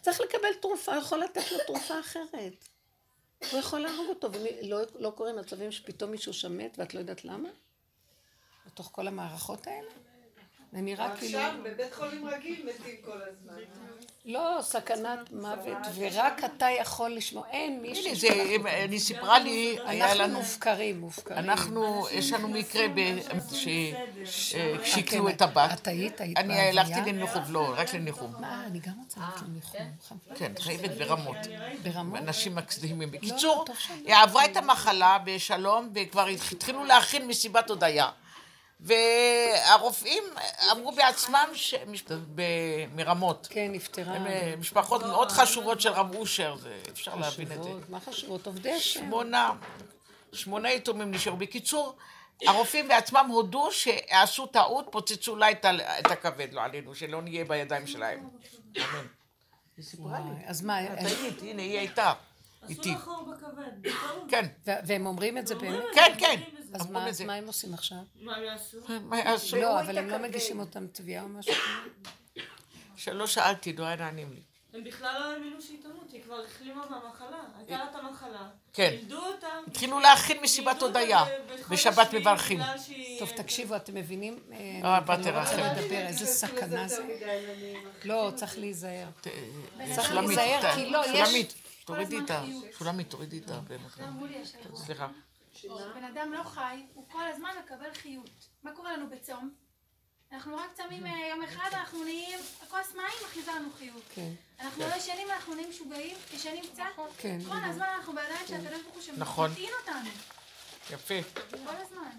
צריך לקבל תרופה, הוא יכול לתת לו תרופה אחרת. הוא יכול להרוג אותו, ולא לא קורה מצבים שפתאום מישהו שמת ואת לא יודעת למה? בתוך כל המערכות האלה? זה נראה כאילו... עכשיו בבית חולים רגיל מתים כל הזמן. לא, סכנת מוות, ורק אתה יכול לשמוע, אין מישהו... אני סיפרה לי, היה אנחנו לנו, מופקרים, מופקרים. אנחנו, יש לנו מקרה ב- ש- ששיקלו את את הבת. היית, היית אני? הלכתי לניחום, לא, רק לניחום. מה, אני גם רוצה ללכת לניחום. כן, חייבת ברמות. ברמות? אנשים מקסימים. בקיצור, טוב שאני- היא עברה את המחלה בשלום, וכבר התחילו להכין מסיבת הודיה. והרופאים אמרו בעצמם, ב- מרמות. כן, נפטרה. הם אה, משפחות מאוד חשובות של רב אושר, זה- אפשר להבין את זה. חשובות, מה חשובות? עובדי השם. שמונה, שמונה יתומים נשארו. בקיצור, הרופאים בעצמם הודו שעשו טעות, פוצצו לה את ה- את הכבד, לא עלינו, שלא נהיה בידיים שלהם. אמן. היא סיפרה לי. וואי, אז מה, את היית, הנה, היא הייתה איתי. עשו לך חור בכבד. כן, והם אומרים את זה באמת? כן, כן. אז מה- הם עושים עכשיו? מה הם יעשו? מה יעשו? לא, אבל הם לא מגישים אותם תביעה או משהו? שלא שאלתי, לא היה נענים לי. הם בכלל לא האמינו שהיא תמות, היא כבר החלימה מהמחלה. הייתה לה את המחלה. כן. לימדו אותה. התחילו להכין מסיבת הודיה. בשבת מברכים. טוב, תקשיבו, אתם מבינים? אה, אה, אני בת לא רוצה תרחם. לדבר, איזה סכנה זה. לא, צריך להיזהר. אה, שולמית, להיזהר, ת- כי לא, יש- שולמית, תורידי את ה... שולמית, תורידי את ה... סליחה. בן אדם לא חי, הוא כל הזמן מקבל חיות. מה קורה לנו בצום? אנחנו רק צמים אה, יום אחד, אנחנו נהיים, הכוס מים מכניסה לנו חיות. כן, אנחנו לא ישנים, אנחנו נהיים משוגעים, ישנים קצת. כן. כל הזמן אנחנו בידיים של הקדוש ברוך הוא נכון. שמטעין אותנו. יפה, כל הזמן.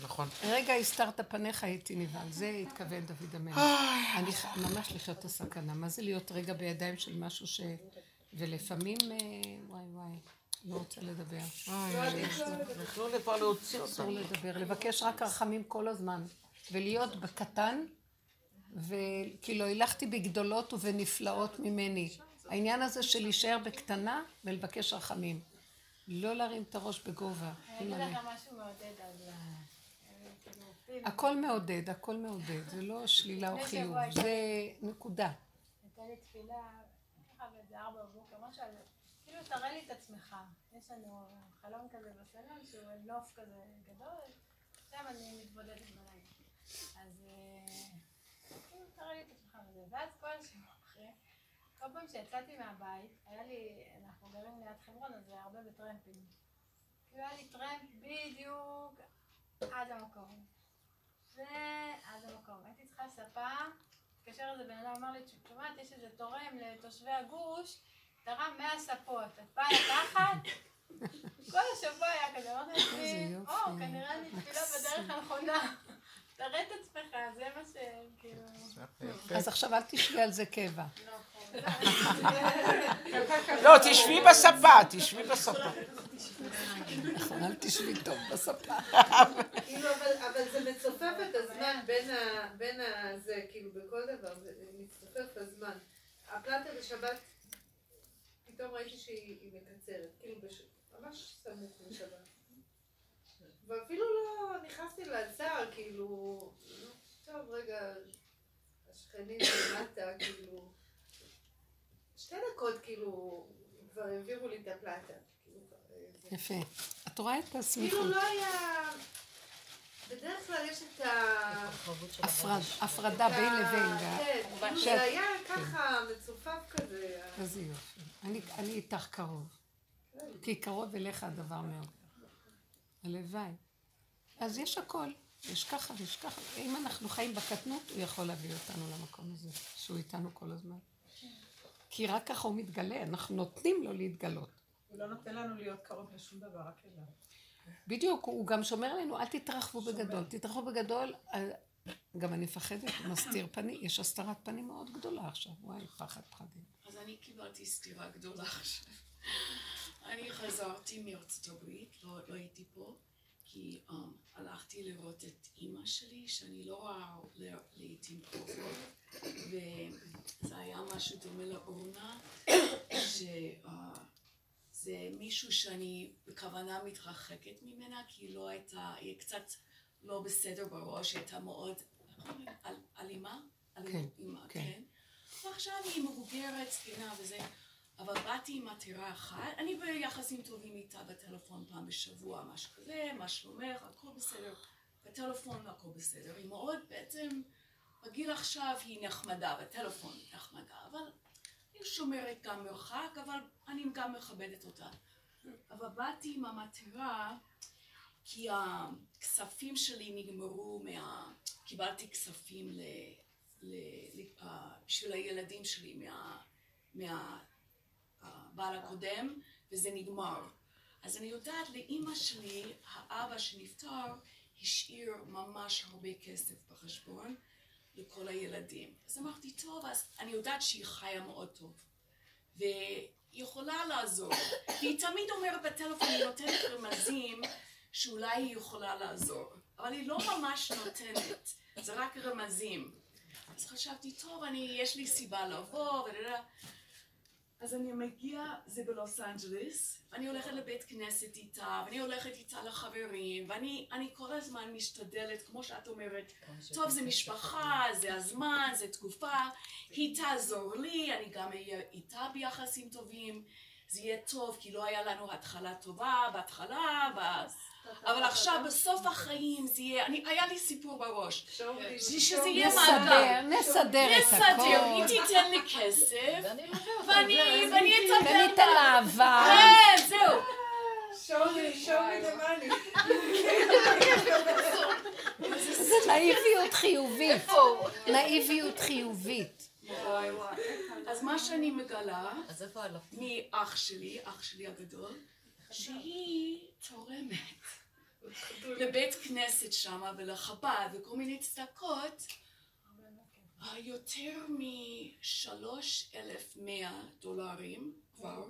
נכון. רגע הסתרת פניך הייתי נבהל, זה התכוון דוד המלך. אני ח- ממש לחיות את הסכנה. מה זה להיות רגע בידיים של משהו ש... ולפעמים, אה, וואי וואי, לא רוצה לדבר. להוציא אותה. אסור לדבר, לבקש רק רחמים כל הזמן, ולהיות בקטן, וכי לא הילכתי בגדולות ובנפלאות ממני. העניין הזה של להישאר בקטנה ולבקש רחמים. לא להרים את הראש בגובה. אני אגיד. לך משהו מעודד על ה... פיל- הכל מעודד, הכל מעודד, זה לא שלילה או חיוב, זה נקודה. הייתה לי תפילה, ככה באיזה ארבע בבוקר, משהו על... כאילו, תראה לי את עצמך. יש לנו חלום כזה בסלון, שהוא נוף כזה גדול, שם אני מתבודדת בלילה. אז אה, כאילו, תראה לי את עצמך וזה. ואז כל השבוע אחרי, כל פעם שיצאתי מהבית, היה לי, אנחנו גרים ליד חברון, אז זה הרבה בטרמפים. כאילו, היה לי טרמפ בדיוק עד המקום. ועד המקום. הייתי צריכה ספה, התקשר איזה בן אדם, אמר לי, שומעת, יש איזה תורם לתושבי הגוש, תרם 100 ספות, את באה לקחת? כל השבוע היה כזה, אמרתי לעצמי, יופי. או, כנראה אני תפילה בדרך הנכונה. תראה את עצמך, זה מה ש... כאילו... אז עכשיו אל תשבי על זה קבע. לא, תשבי בספה, תשבי בספה. נכון, אל תשבי טוב בספה. כאילו, אבל, אבל זה מצופף את הזמן בין, ה, בין ה... זה, כאילו, בכל דבר, זה מצופף הזמן. הפלטה בשבת, פתאום ראיתי שהיא היא מקצרת, כאילו, בש... ממש סמוך לשבת. ואפילו לא נכנסתי לצער, כאילו, טוב, רגע, השכנים למטה, כאילו, שתי דקות, כאילו, כבר העבירו לי את הפלטה. כאילו, זה- יפה. את רואה את כאילו הסמיכות. לא היה... בדרך כלל יש את ה... הפרד- הפרדה בין לבין. וה- כן, כאילו שאת- זה היה ככה מצופף כזה. איזה יופי. אני, אני איתך קרוב. כי קרוב אליך הדבר מאוד. הלוואי. אז יש הכל. יש ככה ויש ככה. אם אנחנו חיים בקטנות, הוא יכול להביא אותנו למקום הזה, שהוא איתנו כל הזמן. כי רק ככה הוא מתגלה, אנחנו נותנים לו להתגלות. הוא לא נותן לנו להיות קרוב לשום דבר, רק אליו. בדיוק, הוא גם שומר עלינו, אל תתרחבו בגדול. תתרחבו בגדול, אה, גם אני מפחדת, מסתיר פנים, יש הסתרת פנים מאוד גדולה עכשיו. וואי, פחד פחדים. אני קיבלתי סטירה גדולה עכשיו. אני חזרתי מארצות הברית, לא, לא הייתי פה, כי um, הלכתי לראות את אימא שלי, שאני לא רואה לעיתים קרובות, וזה היה משהו דומה לאורנה, שזה מישהו שאני בכוונה מתרחקת ממנה, כי היא לא הייתה, היא קצת לא בסדר בראש, היא הייתה מאוד, איך אומרים? אל- אלימה? כן, אימא, כן. ועכשיו היא מבוגרת, זקנה וזה, אבל באתי עם עתירה אחת, אני ביחסים טובים איתה בטלפון פעם בשבוע, משהו כזה, מה שלומך, הכל בסדר, בטלפון הכל בסדר, היא מאוד בעצם, בגיל עכשיו היא נחמדה, בטלפון היא נחמדה, אבל היא שומרת גם מרחק, אבל אני גם מכבדת אותה. אבל באתי עם המטרה, כי הכספים שלי נגמרו מה... קיבלתי כספים ל... אה, בשביל הילדים שלי מה... מהבעל הקודם, וזה נגמר. אז אני יודעת, לאימא שלי, האבא שנפטר, השאיר ממש הרבה כסף בחשבון לכל הילדים. אז אמרתי, טוב, אז אני יודעת שהיא חיה מאוד טוב. והיא יכולה לעזור. והיא תמיד אומרת בטלפון, היא נותנת רמזים שאולי היא יכולה לעזור. אבל היא לא ממש נותנת, זה רק רמזים. אז חשבתי, טוב, אני, יש לי סיבה לבוא, ודדה. אז אני מגיעה, זה בלוס אנג'לס, ואני הולכת לבית כנסת איתה, ואני הולכת איתה לחברים, ואני אני כל הזמן משתדלת, כמו שאת אומרת, טוב, זה משפחה, זה הזמן, זה תקופה, היא תעזור לי, אני גם אהיה איתה ביחסים טובים, זה יהיה טוב, כי לא היה לנו התחלה טובה בהתחלה, ב... אבל עכשיו בסוף החיים זה יהיה, אני, היה לי סיפור בראש, זה שזה יהיה נסדר, מעגל. נסדר את נסדר, היא הכל. תיתן לי כסף, ואני אטפל וניתן לה אהבה. כן, זהו. show me the money. זה נאיביות חיובית. נאיביות חיובית. אז מה שאני מגלה אז איפה הלכת? מאח שלי, אח שלי הגדול, שהיא תורמת לבית כנסת שם ולחב"ד וכל מיני צדקות יותר מ-3,100 דולרים כבר,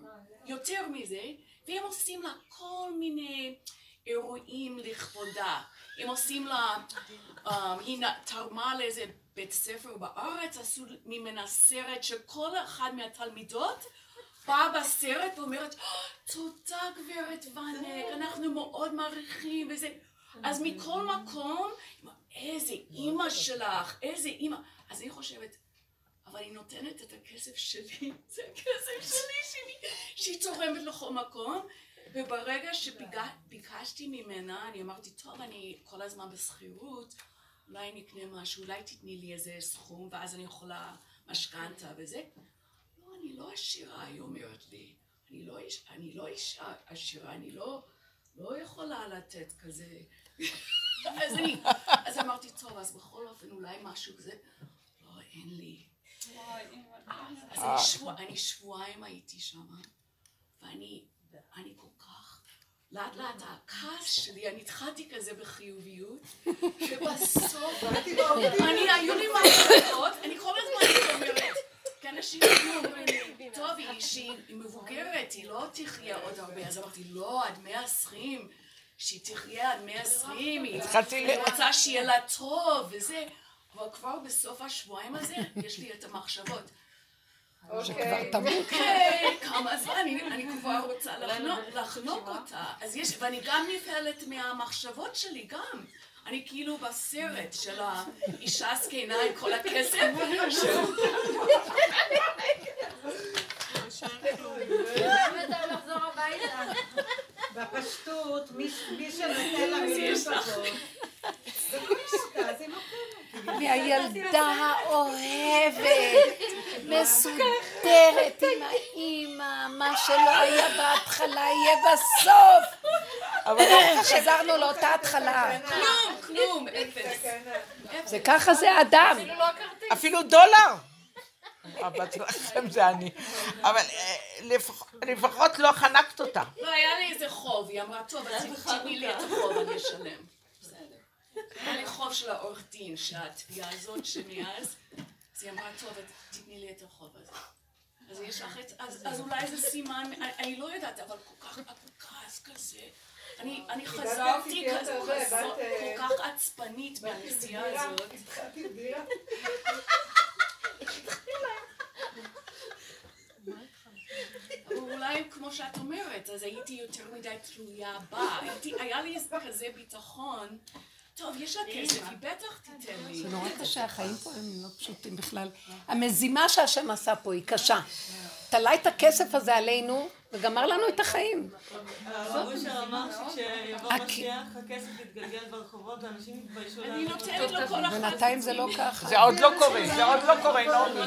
יותר מזה, והם עושים לה כל מיני אירועים לכבודה. הם עושים לה, אה, היא תרמה לאיזה בית ספר בארץ, עשו ממנה סרט שכל אחד מהתלמידות באה בסרט ואומרת, "אה, תודה גברת ואנק, אנחנו מאוד מעריכים וזה. אז מכל מקום, איזה אימא שלך, איזה אימא. אז אני חושבת, אבל היא נותנת את הכסף שלי, זה הכסף שלי, שלי, שהיא תורמת לכל מקום. וברגע שביקשתי ממנה, אני אמרתי, טוב, אני כל הזמן בשכירות, אולי נקנה משהו, אולי תתני לי איזה סכום, ואז אני יכולה משכנתה וזה. לא, אני לא עשירה, היא אומרת לי. אני לא, אני לא אישה עשירה, אני לא, לא יכולה לתת כזה. אז אני, אז אמרתי, טוב, אז בכל אופן אולי משהו כזה. לא, אין לי. אז אני, שבוע, אני שבועיים הייתי שם, ואני אני כל לאט לאט הכעס שלי, אני התחלתי כזה בחיוביות, ובסוף, אני, היו לי מחשבות, אני כל הזמן אומרת, כי אנשים היו אומרים לי, טוב, היא שהיא מבוגרת, היא לא תחיה עוד הרבה, אז אמרתי, לא, עד 120, שהיא תחיה עד 120, היא התחלתי ל- היא רוצה שיהיה לה טוב, וזה, אבל כבר בסוף השבועיים הזה, יש לי את המחשבות. שכבר תמות. אוקיי, כמה זמן, אני, אני כבר רוצה לחנוק, אותה. אז יש, ואני גם נבהלת מהמחשבות שלי, גם. אני כאילו בסרט של האישה הזקנה עם כל הכסף. בפשטות, מי שנותן לה מילים לא לא. והילדה האוהבת, מסודרת עם האימא, מה שלא היה בהתחלה יהיה בסוף. אבל חזרנו לאותה התחלה. כלום, כלום, אפס. זה ככה זה האדם. אפילו דולר. הבת שלכם זה אני. אבל אה, לפח- לפחות לא חנקת אותה. לא, היה לי איזה חוב, היא אמרה, טוב, אז תתני לי את החוב, אני אשלם. היה לי חוב של העורך דין, שהתביעה הזאת שמאז, אז היא אמרה, טוב, תתני לי את החוב הזה. אז יש לך את, אז, אולי זה סימן, אני, לא יודעת, אבל כל כך, הכעס כזה. אני, חזרתי כזה, חזר, כל כך עצבנית מהנסיעה הזאת. אולי כמו שאת אומרת, אז הייתי יותר מדי תלויה בה. היה לי כזה ביטחון. טוב, יש לה כסף, היא בטח תיתן לי. זה נורא קשה, החיים פה הם לא פשוטים בכלל. המזימה שהשם עשה פה היא קשה. תלה את הכסף הזה עלינו, וגמר לנו את החיים. הרב אושר אמר שכשיבוא משיח, הכסף יתגלגל ברחובות, ואנשים יתביישו אני לענות. נותנת לו כל אחד. בינתיים זה לא ככה. זה עוד לא קורה, זה עוד לא קורה, נעמי.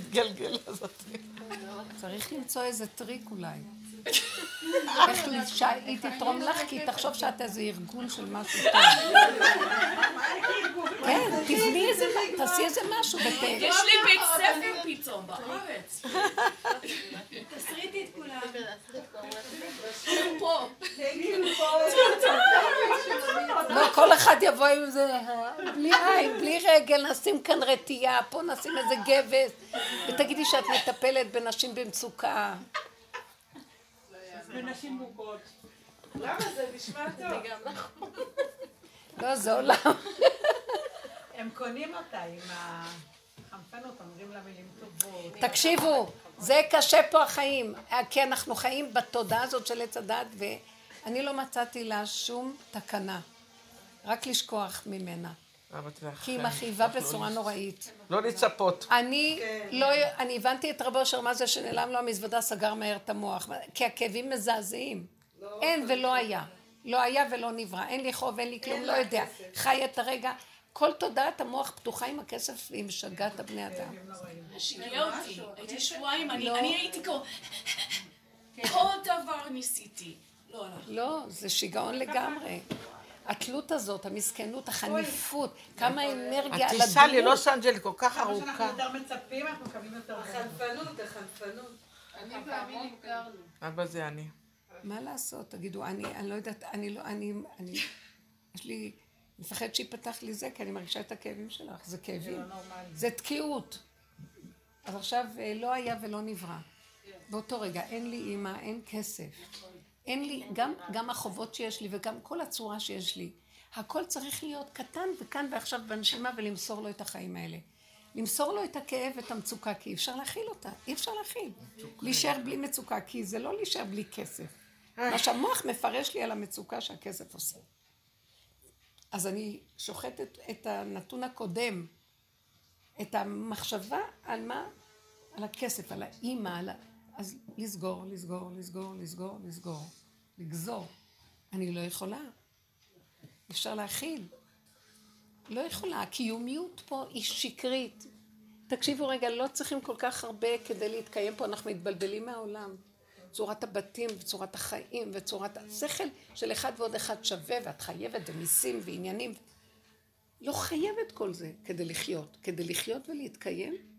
גלגל הזאת. צריך למצוא איזה טריק אולי. איך שהיא תתרום לך, כי היא תחשוב שאת איזה ארגון של משהו טוב. כן, תבני איזה, תעשי איזה משהו. יש לי בית ספר פתאום בארץ. תסריטי את כולם. פה. לא, כל אחד יבוא עם זה, בלי עין, בלי רגל, נשים כאן רטייה, פה נשים איזה גבס, ותגידי שאת מטפלת בנשים במצוקה. ונשים מוכות. למה זה נשמע טוב? לא, זה עולם. הם קונים אותה עם החנפנות, אומרים לה מילים טובות. תקשיבו, זה קשה פה החיים, כי אנחנו חיים בתודעה הזאת של עץ הדת, ואני לא מצאתי לה שום תקנה, רק לשכוח ממנה, כי היא מכאיבה בצורה נוראית. לא לצפות. אני לא, אני הבנתי את רבו אשר מה זה שנעלם לו המזוודה סגר מהר את המוח, כי הכאבים מזעזעים. אין ולא היה. לא היה ולא נברא. אין לי חוב, אין לי כלום, לא יודע. חי את הרגע. כל תודעת המוח פתוחה עם הכסף והיא משגעת את הבני אדם. שיגע אותי. הייתי שבועיים, אני לא. אני הייתי כמו... כל דבר ניסיתי. לא. לא, זה שיגעון לגמרי. התלות הזאת, המסכנות, החניפות, כמה אנרגיה על הטיסה. ללוס אנג'ל כל כך כמה שאנחנו ארוכה. יותר מצפים, אנחנו מקבלים יותר. החנפנות, החנפנות. אני ואמילי הכרנו. אבא זה אני. מה לעשות? תגידו, אני, אני לא יודעת, אני לא, אני, אני, יש לי מפחד שיפתח לי זה, כי אני מרגישה את הכאבים שלך. זה כאבים. זה לא תקיעות. אז עכשיו אה, לא היה ולא נברא. באותו רגע אין לי אימא, אין כסף. אין לי, גם, גם החובות שיש לי וגם כל הצורה שיש לי. הכל צריך להיות קטן וכאן ועכשיו בנשימה ולמסור לו את החיים האלה. למסור לו את הכאב ואת המצוקה, כי אי אפשר להכיל אותה. אי אפשר להכיל. להישאר בלי מצוקה, כי זה לא להישאר בלי כסף. מה שהמוח מפרש לי על המצוקה שהכסף עושה. אז אני שוחטת את הנתון הקודם, את המחשבה על מה? על הכסף, על האימא, על ה... אז לסגור, לסגור, לסגור, לסגור, לסגור, לגזור. אני לא יכולה. אפשר להכיל. לא יכולה, הקיומיות פה היא שקרית. תקשיבו רגע, לא צריכים כל כך הרבה כדי להתקיים פה, אנחנו מתבלבלים מהעולם. צורת הבתים וצורת החיים וצורת השכל של אחד ועוד אחד שווה ואת חייבת ומיסים ועניינים. לא חייבת כל זה כדי לחיות. כדי לחיות ולהתקיים?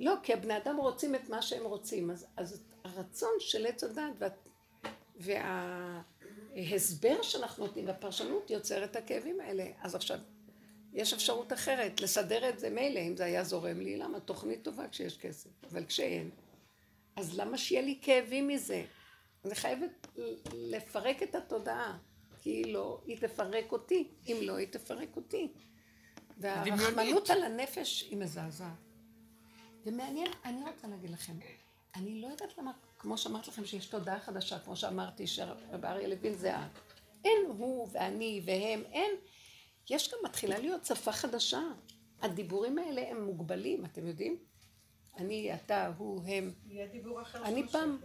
לא, כי הבני אדם רוצים את מה שהם רוצים. אז, אז הרצון של עץ הדת וה, וההסבר שאנחנו נותנים והפרשנות יוצר את הכאבים האלה. אז עכשיו, יש אפשרות אחרת, לסדר את זה מילא, אם זה היה זורם לי, למה? תוכנית טובה כשיש כסף, אבל כשאין. אז למה שיהיה לי כאבים מזה? אני חייבת לפרק את התודעה, כי היא לא, היא תפרק אותי, אם לא, היא תפרק אותי. והרחמנות על הנפש היא מזעזעת. ומעניין, אני רוצה להגיד לכם, אני לא יודעת למה, כמו שאמרת לכם שיש תודעה חדשה, כמו שאמרתי שרב אריה לוין זה את. אין הוא ואני והם, אין. יש גם מתחילה להיות שפה חדשה. הדיבורים האלה הם מוגבלים, אתם יודעים? אני, אתה, הוא, הם. יהיה דיבור אחר אני פעם.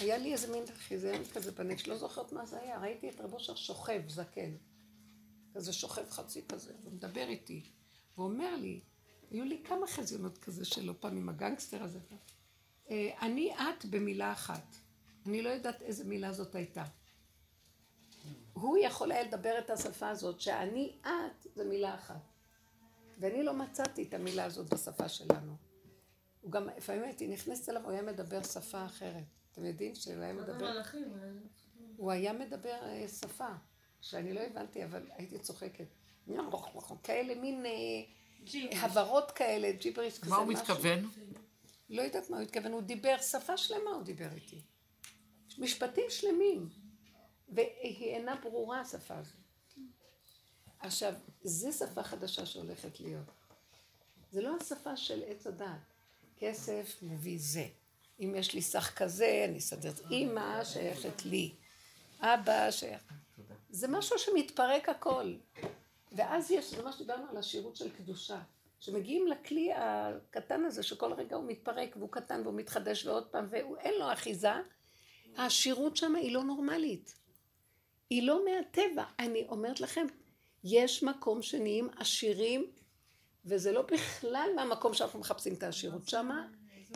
היה לי איזה מין חיזיון כזה בנפש, לא זוכרת מה זה היה, ראיתי את רב אושר שוכב, זקן. כזה שוכב חצי כזה, הוא מדבר איתי. והוא אומר לי, היו לי כמה חזיונות כזה שלו פעם עם הגנגסטר הזה. אה, אני את במילה אחת. אני לא יודעת איזה מילה זאת הייתה. הוא יכול היה לדבר את השפה הזאת, שאני את זה מילה אחת. ואני לא מצאתי את המילה הזאת בשפה שלנו. הוא גם, לפעמים הייתי נכנסת אליו, הוא היה מדבר שפה אחרת. אתם יודעים שהוא היה מדבר... הוא היה מדבר אה, שפה, שאני לא הבנתי, אבל הייתי צוחקת. כאלה מין אה, הברות כאלה, ג'יבריש כזה, מה הוא. מתכוון? לא יודעת מה הוא התכוון, הוא דיבר, שפה שלמה הוא דיבר איתי. משפטים שלמים. והיא אינה ברורה השפה הזאת. עכשיו, זו שפה חדשה שהולכת להיות. זה לא השפה של עץ הדת. כסף מביא זה. אם יש לי סך כזה, אני אסדר. אימא שייכת לי. אבא שייך. זה משהו שמתפרק הכל. ואז יש, זה מה שדיברנו על השירות של קדושה. שמגיעים לכלי הקטן הזה, שכל רגע הוא מתפרק והוא קטן והוא מתחדש ועוד פעם, ואין לו אחיזה, השירות שם היא לא נורמלית. היא לא מהטבע. אני אומרת לכם, יש מקום שנהיים עשירים, וזה לא בכלל מהמקום שאנחנו מחפשים את העשירות. שמה,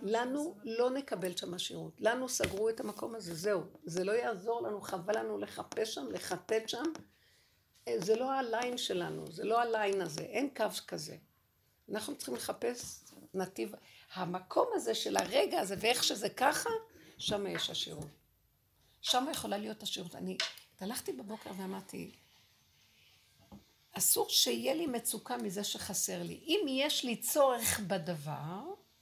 לנו לא נקבל שם עשירות. לנו סגרו את המקום הזה, זהו. זה לא יעזור לנו, חבל לנו לחפש שם, לחטט שם. זה לא הליין שלנו, זה לא הליין הזה, אין קו כזה. אנחנו צריכים לחפש נתיב. המקום הזה של הרגע הזה, ואיך שזה ככה, שם יש עשירות. שם יכולה להיות עשירות. אני הלכתי בבוקר ואמרתי, אסור שיהיה לי מצוקה מזה שחסר לי. אם יש לי צורך בדבר,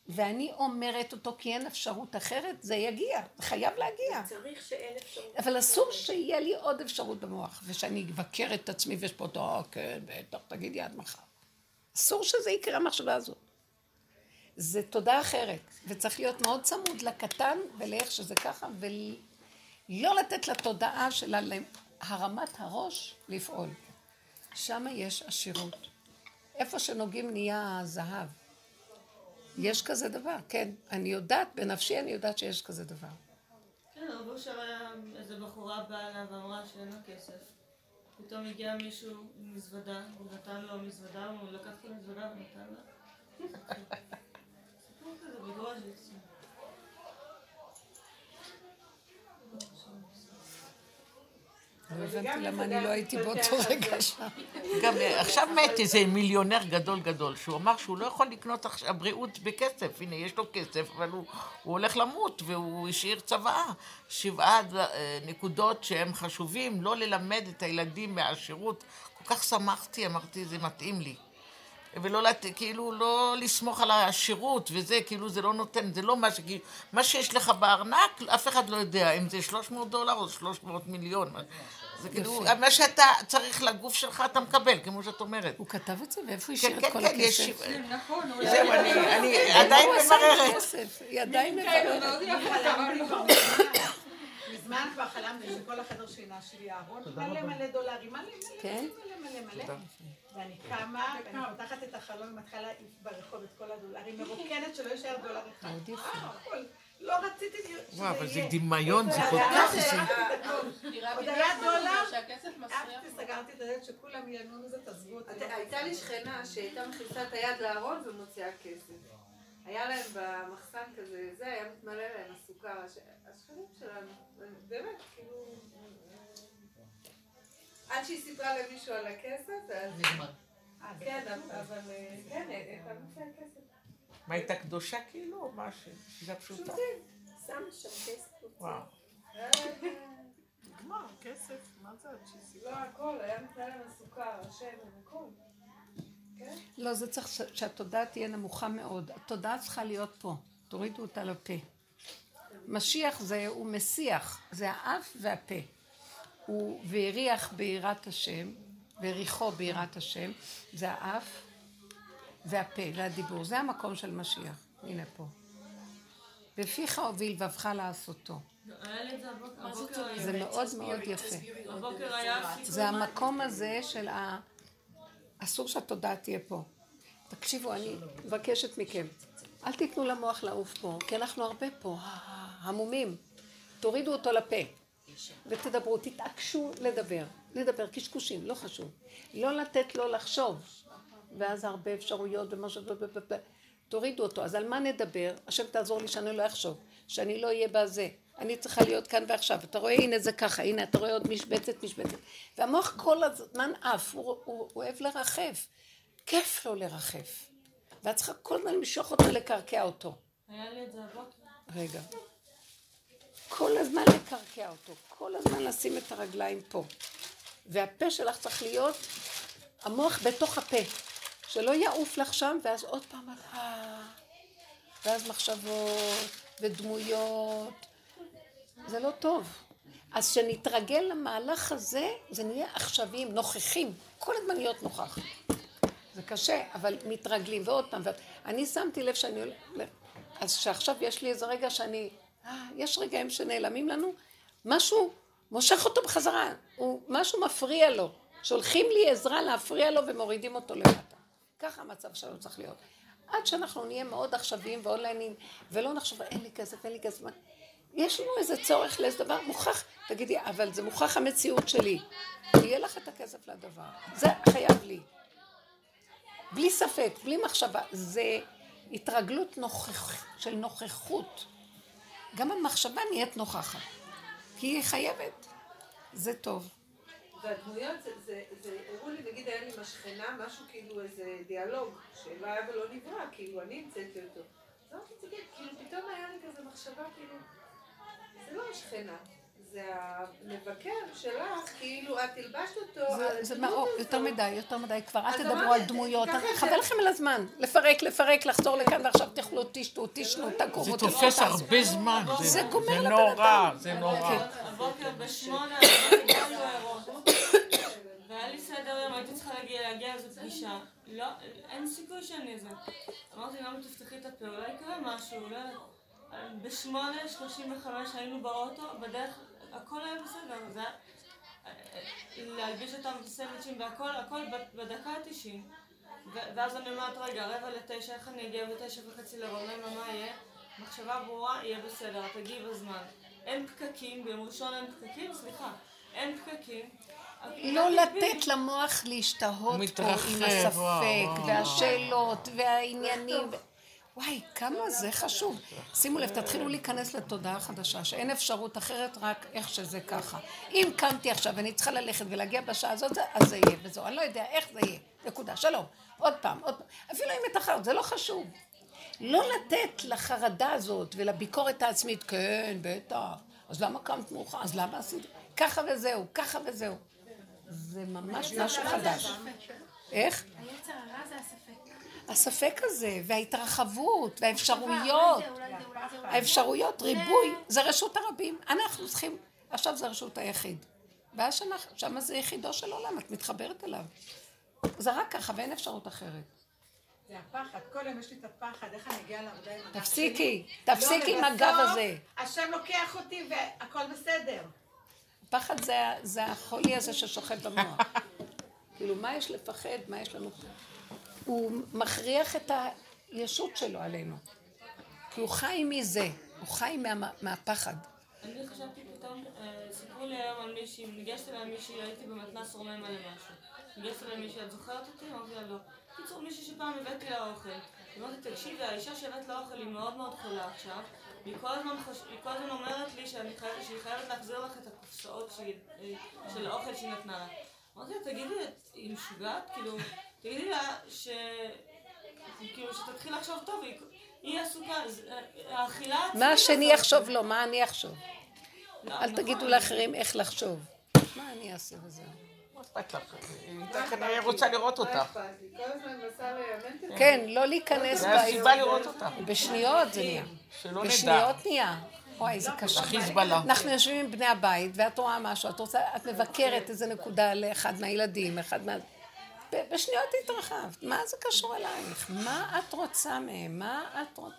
ואני אומרת אותו כי אין אפשרות אחרת, זה יגיע, חייב להגיע. צריך שאין אפשרות. אבל אסור שיהיה לי עוד אפשרות במוח, ושאני אבקר את עצמי ויש פה אותו, אה, כן, בטח, תגידי עד מחר. אסור שזה יקרה המחשבה הזאת. זה תודה אחרת, וצריך להיות מאוד צמוד לקטן ולאיך שזה ככה, ולא לתת לתודעה של הרמת הראש לפעול. שם יש עשירות. איפה שנוגעים נהיה הזהב. יש כזה דבר, כן. אני יודעת, בנפשי אני יודעת שיש כזה דבר. כן, רב אושר איזה בחורה באה אליו ואמרה שאין לה כסף. פתאום הגיע מישהו עם מזוודה, הוא נתן לו מזוודה, הוא לקח את המזוודה ונתן לה. סיפור כזה בגרוז'יס. לא הבנתי למה אני לא הייתי באותו רגע שם. גם אה, עכשיו מת איזה מיליונר גדול גדול, שהוא אמר שהוא לא יכול לקנות עכשיו בריאות בכסף. הנה, יש לו כסף, אבל הוא, הוא הולך למות, והוא השאיר צוואה. שבעה אה, נקודות שהם חשובים, לא ללמד את הילדים מהשירות. כל כל כך שמחתי, אמרתי, זה מתאים לי. ולא, לת... כאילו, לא לסמוך על השירות וזה, כאילו זה לא נותן, זה לא מה ש... כאילו, מה שיש לך בארנק, אף אחד לא יודע אם זה 300 דולר או 300 מיליון. זה כאילו, מה שאתה צריך לגוף שלך אתה מקבל, כמו שאת אומרת. הוא כתב את זה, ואיפה הוא כן, השאיר כן, את כל כן. הכסף? נכון, הוא זהו, אני, עדיין מבררת. היא עדיין כן, מבררת. מזמן כבר חלמתי שכל החדר שינה שלי אהרון, מלא מלא דולרים, מלא מלא כן? מלא מלא. ואני קמה, ואני פותחת את החלון ומתחילה ברחוב את כל הדולרים, מרוקנת שלא יישאר דולר אחד. אה, הכל. לא רציתי שזה וואו, אבל זה יהיה. דמיון, זה כל כך... זה- נראה עוד היה דולר, שהכסף מסריח. עפתי, סגרתי את הדלת שכולם ייהנו מזה, תעזבו אותי. הייתה לי שכנה שהייתה מכניסה את היד לארון ומוציאה כסף. היה להם במחסן כזה, זה היה מתמלא להם הסוכר, הש- השכנים שלנו, באמת, כאילו... עד שהיא סיפרה למישהו על הכסף, אז... נגמר. אה, כן. אבל אה, כן, הייתה מוציאה כסף. מה, הייתה קדושה כאילו, או מה ש... שאלה פשוטה? שם שם כסף. וואו. אה, נגמר, כסף, מה זה עד שהיא סיפרה? לא הכל, היה מתמלא להם הסוכר, השמן, הכל. לא, זה צריך שהתודעה תהיה נמוכה מאוד. התודעה צריכה להיות פה. תורידו אותה לפה. משיח זה, הוא מסיח, זה האף והפה. הוא והריח ביראת השם, והריחו ביראת השם, זה האף והפה והדיבור. זה המקום של משיח. הנה פה. בפיך הוביל לבבך לעשותו. זה זה? מאוד מאוד יפה. זה המקום הזה של ה... אסור שהתודעה תהיה פה. תקשיבו, אני מבקשת מכם, אל תיתנו למוח לעוף פה, כי אנחנו הרבה פה, המומים. תורידו אותו לפה ותדברו, תתעקשו לדבר. לדבר, קשקושים, לא חשוב. לא לתת לו לחשוב. ואז הרבה אפשרויות ומשהו... תורידו אותו. אז על מה נדבר? השם תעזור לי שאני לא אחשוב, שאני לא אהיה בזה. אני צריכה להיות כאן ועכשיו. אתה רואה, הנה זה ככה, הנה אתה רואה עוד משבצת, משבצת. והמוח כל הזמן עף, הוא, הוא, הוא אוהב לרחף. כיף לו לרחף. ואת צריכה כל הזמן למשוך אותו, לקרקע אותו. היה לי את זה הבוקר. רגע. כל הזמן לקרקע אותו, כל הזמן לשים את הרגליים פה. והפה שלך צריך להיות המוח בתוך הפה, שלא יעוף לך שם, ואז עוד פעם, ואז מחשבות ודמויות. זה לא טוב. אז כשנתרגל למהלך הזה, זה נהיה עכשוויים, נוכחים, כל הזמן להיות נוכח. זה קשה, אבל מתרגלים, ועוד פעם, ועוד. אני שמתי לב שאני... אז שעכשיו יש לי איזה רגע שאני... אה, יש רגעים שנעלמים לנו, משהו מושך אותו בחזרה, הוא, משהו מפריע לו. שולחים לי עזרה להפריע לו ומורידים אותו למטה. ככה המצב שלנו צריך להיות. עד שאנחנו נהיה מאוד עכשוויים ואונליינים, ולא נחשוב, אין לי כסף, אין לי כסף. יש לנו איזה צורך לאיזה דבר מוכח, תגידי, אבל זה מוכח המציאות שלי. יהיה לך את הכסף לדבר. זה חייב לי. בלי ספק, בלי מחשבה. זה התרגלות נוכח, של נוכחות. גם המחשבה נהיית נוכחת. כי היא חייבת. זה טוב. והדמויות, זה, זה, זה, הראו לי, נגיד היה לי עם השכנה, משהו כאילו איזה דיאלוג, שלא היה ולא נברא, כאילו אני המצאתי אותו. אז אמרתי, תגיד, כאילו פתאום היה לי כזה מחשבה, כאילו, זה לא השכנה, זה המבקר שלך, כאילו את הלבשת אותו, זה, על זה מאוד, הזו. יותר מדי, יותר מדי, כבר אל תדברו על דמויות, זה- חבל לכם על הזמן, לפרק, לפרק, לחזור לכאן ועכשיו תאכלו, תשתו, תשנו, תקומו, זה תלכו, תופס. הרבה זמן. זה גומר זה לבן נורא, אדם. זה נורא. הבוקר בשמונה, לא. והיה לי סדר יום, הייתי צריכה להגיע, להגיע לאיזו פגישה. לא, אין סיכוי שאני איזה. אמרתי, למה תפתחי את הפה, אולי יקרה משהו, אולי... בשמונה, שלושים וחמש היינו באוטו, בדרך, הכל היה בסדר, זה היה... להלביש אותם בסנדוויצ'ים והכל, הכל בדקה התשעים. ו- ואז אני אומרת, רגע, רבע לתשע, איך אני אגיע בתשע וחצי לרוממה, מה יהיה? מחשבה ברורה, יהיה בסדר, תגיעי בזמן. אין פקקים, ביום ראשון אין פקקים, סליחה, אין פקקים. לא לתת למוח להשתהות פה עם הספק. והשאלות, והעניינים. וואי, כמה זה חשוב. שימו לב, תתחילו להיכנס לתודעה חדשה, שאין אפשרות אחרת, רק איך שזה ככה. אם קמתי עכשיו ואני צריכה ללכת ולהגיע בשעה הזאת, אז זה יהיה, וזהו. אני לא יודע איך זה יהיה. נקודה. שלום. עוד פעם, עוד פעם. אפילו אם התאחרת, זה לא חשוב. לא לתת לחרדה הזאת ולביקורת העצמית, כן, בטח, אז למה קמת מאוחר? אז למה עשית? ככה וזהו, ככה וזהו. זה ממש משהו חדש. איך? היצר הרע זה הספק. הספק הזה, וההתרחבות, והאפשרויות, האפשרויות, ריבוי, זה רשות הרבים. אנחנו צריכים, עכשיו זה רשות היחיד. ואז שאנחנו, שמה זה יחידו של עולם, את מתחברת אליו. זה רק ככה, ואין אפשרות אחרת. זה הפחד, כל יום יש לי את הפחד, איך אני אגיע לעבודה עם הגב תפסיקי, שלי. תפסיקי עם לא, הגב הזה. השם לוקח אותי והכל בסדר. פחד זה, זה החולי הזה ששוכב במוח. כאילו, מה יש לפחד? מה יש לנו? הוא מכריח את הישות שלו עלינו. כי הוא חי מזה, הוא חי מה, מהפחד. אני חשבתי פתאום, אה, סיפרו לי היום על מישהי, ניגשתי אליי מישהי, הייתי במתנ"ס רומם עליה משהו. ניגשתי אליי מישהי, את זוכרת אותי? אמרתי לה לא. קיצור, מישהי שפעם הבאתי לה אוכל. אמרתי, תקשיבי, האישה שהבאת לה אוכל היא מאוד מאוד חולה עכשיו. והיא כל הזמן, חוש... היא כל הזמן אומרת לי שאני חייבת, שהיא חייבת להחזיר לך את הקופסאות אה, של האוכל שהיא נתנה לה. אמרתי לה, תגידי, היא משוגעת? כאילו, תגידי לה ש... כאילו, שתתחיל לחשוב טוב, היא, עסוקה, האכילה העצמית מה השני יחשוב לו? מה אני אחשוב? לא, אל נכון. תגידו לאחרים איך לחשוב. מה אני אעשה לך? היא כנראה רוצה לראות אותך. כן, לא להיכנס זה בה. הסיבה לראות אותך. בשניות זה נהיה. שלא נדע. בשניות נהיה. וואי, זה קשה. החיזבאללה. אנחנו יושבים עם בני הבית, ואת רואה משהו, את רוצה, את מבקרת איזה נקודה לאחד מהילדים, אחד מה... בשניות התרחבת. מה זה קשור אלייך? מה את רוצה מהם? מה את רוצה?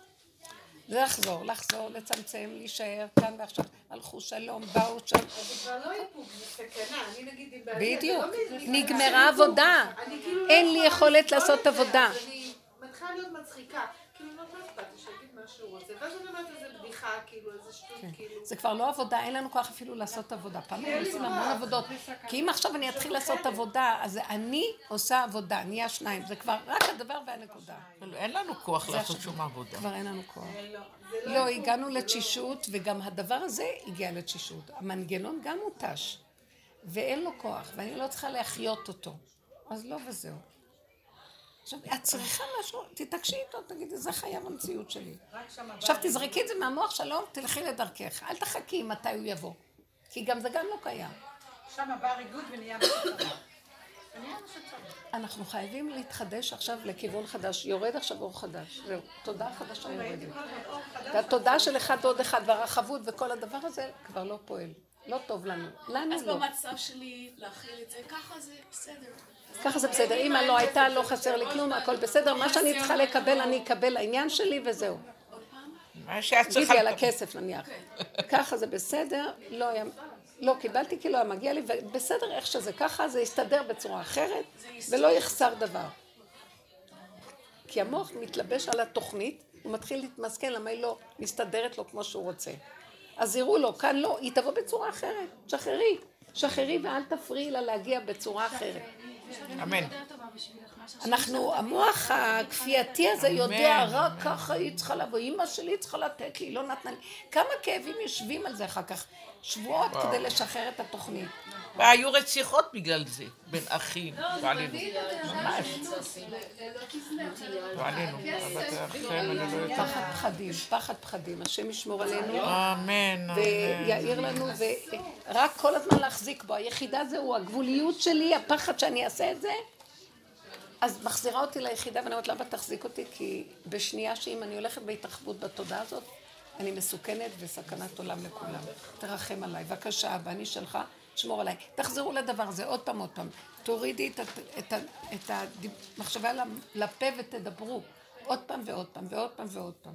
זה לחזור, לחזור, לצמצם, להישאר כאן ועכשיו. הלכו שלום, באו שלום. זה כבר לא איפוק, זה סכנה. אני נגיד עם בעלי... בדיוק. לא נגמרה עבודה. אני כאילו לא אין לי יכולת לעשות עבודה. אני מתחילה להיות מצחיקה. כאילו, לא מה אכפת לי, שיגיד מה שהוא רוצה. ואז אני אומרת איזה בדיחה, כאילו, איזה שטות, כאילו. זה כבר לא עבודה, אין לנו כוח אפילו לעשות עבודה. פעם היינו עושים המון עבודות. כי אם עכשיו אני אתחיל לעשות עבודה, אז אני עושה עבודה, נהיה שניים. זה כבר רק הדבר והנקודה. אין לנו כוח לעשות שום עבודה. כבר אין לנו כוח. לא, לא לא, הגענו זה לתשישות, וגם הדבר הזה הגיע לתשישות. המנגנון גם מותש, ואין לו כוח, ואני לא צריכה להחיות אותו. אז לא וזהו. עכשיו, את צריכה משהו, תתעקשי איתו, תגידי, זה חייב המציאות שלי. עכשיו תזרקי את זה מהמוח, שלום, תלכי לדרכך. אל תחכי מתי הוא יבוא. כי גם זה גם לא קיים. שם הבא ריגוד ונהיה טוב. אנחנו חייבים להתחדש עכשיו לכיוון חדש. יורד עכשיו אור חדש. זהו, תודה חדשה יורדת. והתודה של אחד ועוד אחד, והרחבות וכל הדבר הזה כבר לא פועל. לא טוב לנו. לנו אז לא. במצב שלי להכיל את זה, ככה זה בסדר. ככה זה בסדר. אמא לא הייתה, לא חסר לי כלום, הכל בסדר. מה שאני צריכה לקבל, אני אקבל העניין שלי וזהו. מה שאת צריכה... תגידי על. הכסף נניח. ככה זה בסדר, לא היה... לא קיבלתי כי לא היה מגיע לי, ובסדר איך שזה ככה, זה יסתדר בצורה אחרת, ולא יחסר דבר. כי המוח מתלבש על התוכנית, הוא מתחיל להתמסכן למה היא לא מסתדרת לו כמו שהוא רוצה. אז יראו לו, כאן לא, היא תבוא בצורה אחרת, שחררי, שחררי ואל תפריעי לה להגיע בצורה אחרת. אמן. אנחנו, המוח הכפייתי הזה יודע, רק ככה היא צריכה לבוא, אימא שלי צריכה לתת לי, לא נתנה לי. כמה כאבים יושבים על זה אחר כך, שבועות כדי לשחרר את התוכנית. והיו רציחות בגלל זה, בין אחים. לא, לא עלינו. ממש. לא לא עלינו. אבל אחריהם אני לא יודעת. פחד פחדים, פחד פחדים, השם ישמור עלינו. אמן. ויעיר לנו, ורק כל הזמן להחזיק בו. היחידה זה הוא, הגבוליות שלי, הפחד שאני אעשה את זה. אז מחזירה אותי ליחידה ואני אומרת, למה תחזיק אותי? כי בשנייה שאם אני הולכת בהתרחבות בתודעה הזאת, אני מסוכנת וסכנת עולם לכולם. תרחם עליי, בבקשה, אבא, אני שלך, שמור עליי. תחזרו לדבר הזה עוד פעם, עוד פעם. תורידי את, את, את המחשבה לפה ותדברו. עוד פעם ועוד פעם ועוד פעם ועוד פעם.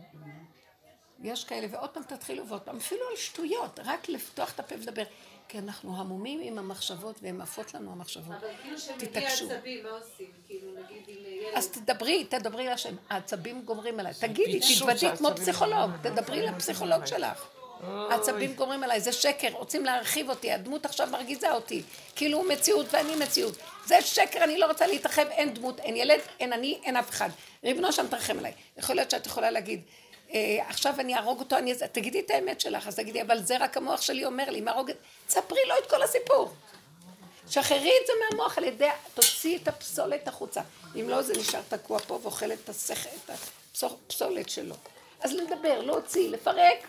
יש כאלה, ועוד פעם תתחילו ועוד פעם, אפילו על שטויות, רק לפתוח את הפה ולדבר. כי אנחנו המומים עם המחשבות, והן עפות לנו המחשבות. אבל כאילו שמגיע. עצבים, מה עושים? כאילו, נגיד עם ילד... אז תדברי, תדברי לשם. העצבים גומרים עליי. תגידי, תתוודי כמו פסיכולוג. תדברי לפסיכולוג שלך. העצבים גומרים עליי, זה שקר, רוצים להרחיב אותי, הדמות עכשיו מרגיזה אותי. כאילו הוא מציאות ואני מציאות. זה שקר, אני לא רוצה להתרחב, אין דמות, אין ילד, אין אני, אין אף אחד. ריבונו שם תרחם עליי. יכול להיות שאת יכולה להגיד, עכשיו אני אהרוג אותו, אני... אזה-" תגידי את האמת שלך, אז תגידי, אבל זה רק המוח שלי אומר לי, מהרוג את... תספרי לו את כל הסיפור. שחררי את זה מהמוח על ידי, תוציאי את הפסולת החוצה. אם לא, זה נשאר תקוע פה ואוכל את השכל, את הפסולת שלו. אז לדבר, להוציא, לפרק.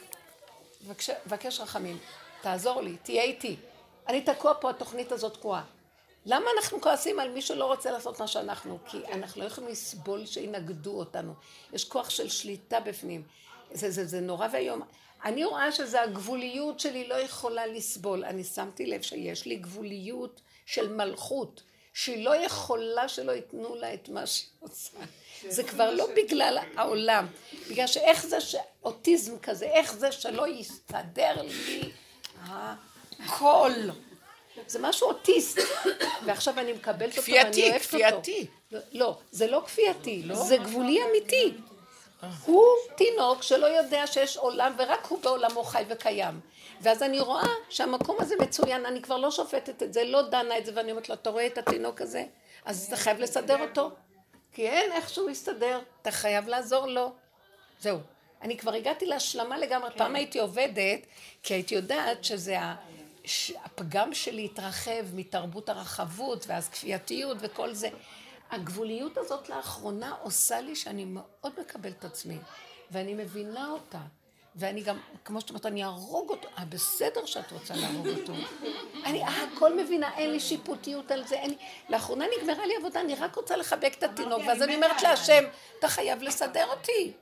בבקש רחמים, תעזור לי, תהיה איתי. אני תקוע פה, התוכנית הזאת תקועה. למה אנחנו כועסים על מי שלא רוצה לעשות מה שאנחנו? כי אנחנו לא יכולים לסבול שינגדו אותנו. יש כוח של שליטה בפנים. זה, זה, זה נורא ואיום. אני רואה שזה הגבוליות שלי לא יכולה לסבול. אני שמתי לב שיש לי גבוליות של מלכות, שהיא לא יכולה שלא ייתנו לה את מה שהיא עושה. זה כבר לא בגלל העולם, בגלל שאיך זה שאוטיזם כזה, איך זה שלא יסתדר לי הכל. זה משהו אוטיסט, ועכשיו אני מקבלת אותו ואני כפייתי, אוהבת אותו. כפייתי. לא, זה לא כפייתי, זה גבולי אמיתי. הוא תינוק שלא יודע שיש עולם ורק הוא בעולמו חי וקיים. ואז אני רואה שהמקום הזה מצוין, אני כבר לא שופטת את זה, לא דנה את זה, ואני אומרת לו, אתה רואה את התינוק הזה? אז אתה חייב לסדר אותו. כי אין איך שהוא יסתדר, אתה חייב לעזור לו. זהו. אני כבר הגעתי להשלמה לגמרי, פעם הייתי עובדת, כי הייתי יודעת שזה ה... הפגם שלי התרחב מתרבות הרחבות, ואז כפייתיות וכל זה. הגבוליות הזאת לאחרונה עושה לי שאני מאוד מקבלת את עצמי, ואני מבינה אותה. ואני גם, כמו שאת אומרת, אני אהרוג אותו. אה, בסדר שאת רוצה להרוג אותו. אני הכל מבינה, אין לי שיפוטיות על זה, אין לי... לאחרונה נגמרה לי עבודה, אני רק רוצה לחבק את התינוק, ואז אני אומרת להשם, אתה חייב לסדר אותי.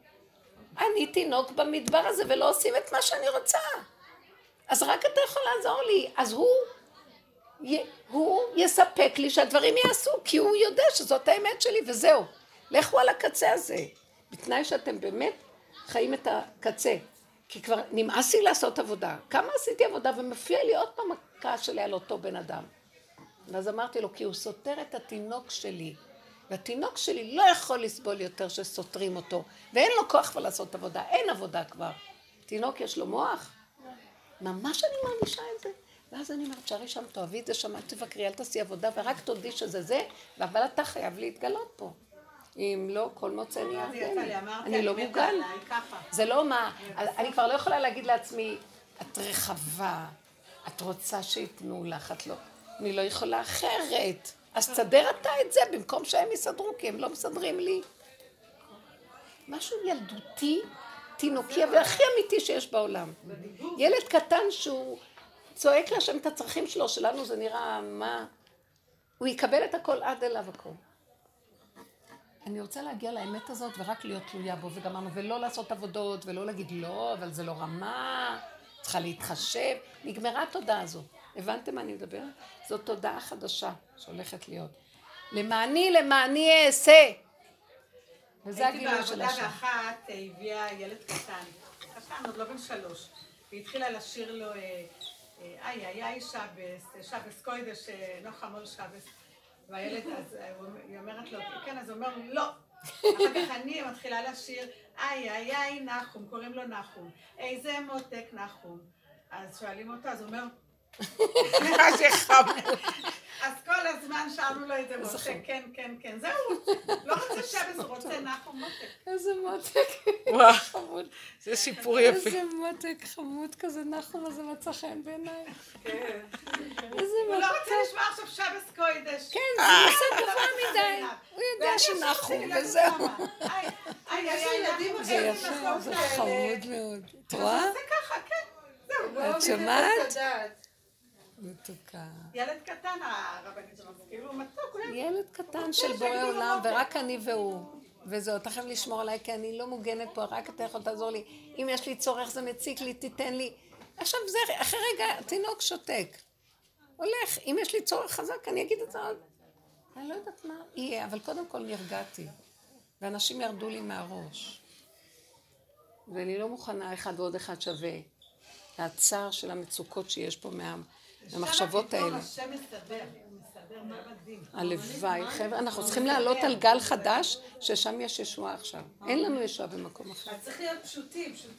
אני תינוק במדבר הזה ולא עושים את מה שאני רוצה. אז רק אתה יכול לעזור לי. אז הוא, הוא יספק לי שהדברים יעשו, כי הוא יודע שזאת האמת שלי, וזהו. לכו על הקצה הזה. בתנאי שאתם באמת חיים את הקצה. כי כבר נמאס לי לעשות עבודה. כמה עשיתי עבודה ומופיע לי עוד פעם הכעס שלי על אותו בן אדם. ואז אמרתי לו, כי הוא סותר את התינוק שלי. והתינוק שלי לא יכול לסבול יותר שסותרים אותו, ואין לו כוח כבר לעשות עבודה, אין עבודה כבר. תינוק יש לו מוח? ממש אני מרגישה את זה. ואז אני אומרת, שערי שם, תאהבי את זה שם, אל תבקרי, אל תעשי עבודה, ורק תודי שזה זה, אבל אתה חייב להתגלות פה. אם לא, כל מוצא נהיה לי, אמרתי, אני לא מוגן. זה לא מה, אני כבר לא יכולה להגיד לעצמי, את רחבה, את רוצה שייתנו לך, את לא, אני לא יכולה אחרת. אז תסדר אתה את זה במקום שהם יסדרו, כי הם לא מסדרים לי. משהו ילדותי, תינוקי, והכי אמיתי שיש בעולם. ילד קטן שהוא צועק להשם את הצרכים שלו, שלנו זה נראה מה... הוא יקבל את הכל עד אליו הכל. אני רוצה להגיע לאמת הזאת ורק להיות תלויה בו, וגמרנו, ולא לעשות עבודות, ולא להגיד לא, אבל זה לא רמה, צריכה להתחשב. נגמרה התודעה הזו. הבנתם מה אני מדברת? זאת תודעה חדשה שהולכת להיות. למעני, למעני אעשה. וזה הייתי הגילוי של בעבודה השם. ואחת אה, הביאה ילד קטן, קטן, עוד לא בן שלוש, והיא התחילה לשיר לו, אה, אה, איי איי איי שבס, שבס קוידש, נוח המול שבס. והילד, אז היא אומרת לו, כן, אז הוא אומר, לא. אחר כך אני מתחילה לשיר, איי איי איי נחום, קוראים לו נחום. איזה מותק נחום. אז שואלים אותו, אז הוא אומר, מה זה חמוד. אז כל הזמן שרנו לו את זה מותק, כן, כן, כן. זהו, לא רוצה שבס, הוא רוצה נחום מותק. איזה מותק. וואו, חמוד. זה סיפור יפה. איזה מותק חמוד כזה, נחום הזה מצא חן בעיניי. כן. איזה הוא לא מותק. רוצה לשמוע עכשיו שבס קוידש. כן, זה נושא גבוה מדי. הוא יודע שנחום, וזהו. זה יפה, זה חמוד מאוד. את רואה? זה ככה, כן. את שומעת? מתוקה. ילד קטן, הרבנית שלנו, כאילו מתוק, הוא ילד קטן של בורא עולם, ורק אני והוא. וזהו, אתה חייב לשמור עליי, כי אני לא מוגנת פה, רק אתה יכול לעזור לי. אם יש לי צורך, זה מציק לי, תיתן לי. עכשיו זה, אחרי רגע, התינוק שותק. הולך, אם יש לי צורך חזק, אני אגיד את זה עוד. אני לא יודעת מה יהיה, אבל קודם כל נרגעתי. ואנשים ירדו לי מהראש. ואני לא מוכנה אחד ועוד אחד שווה. הצער של המצוקות שיש פה מה... מהמחשבות האלה. הלוואי, חבר'ה, אנחנו צריכים לעלות על גל חדש, ששם יש ישועה עכשיו. אין לנו ישועה במקום אחר. אז צריך להיות פשוטים, פשוטים.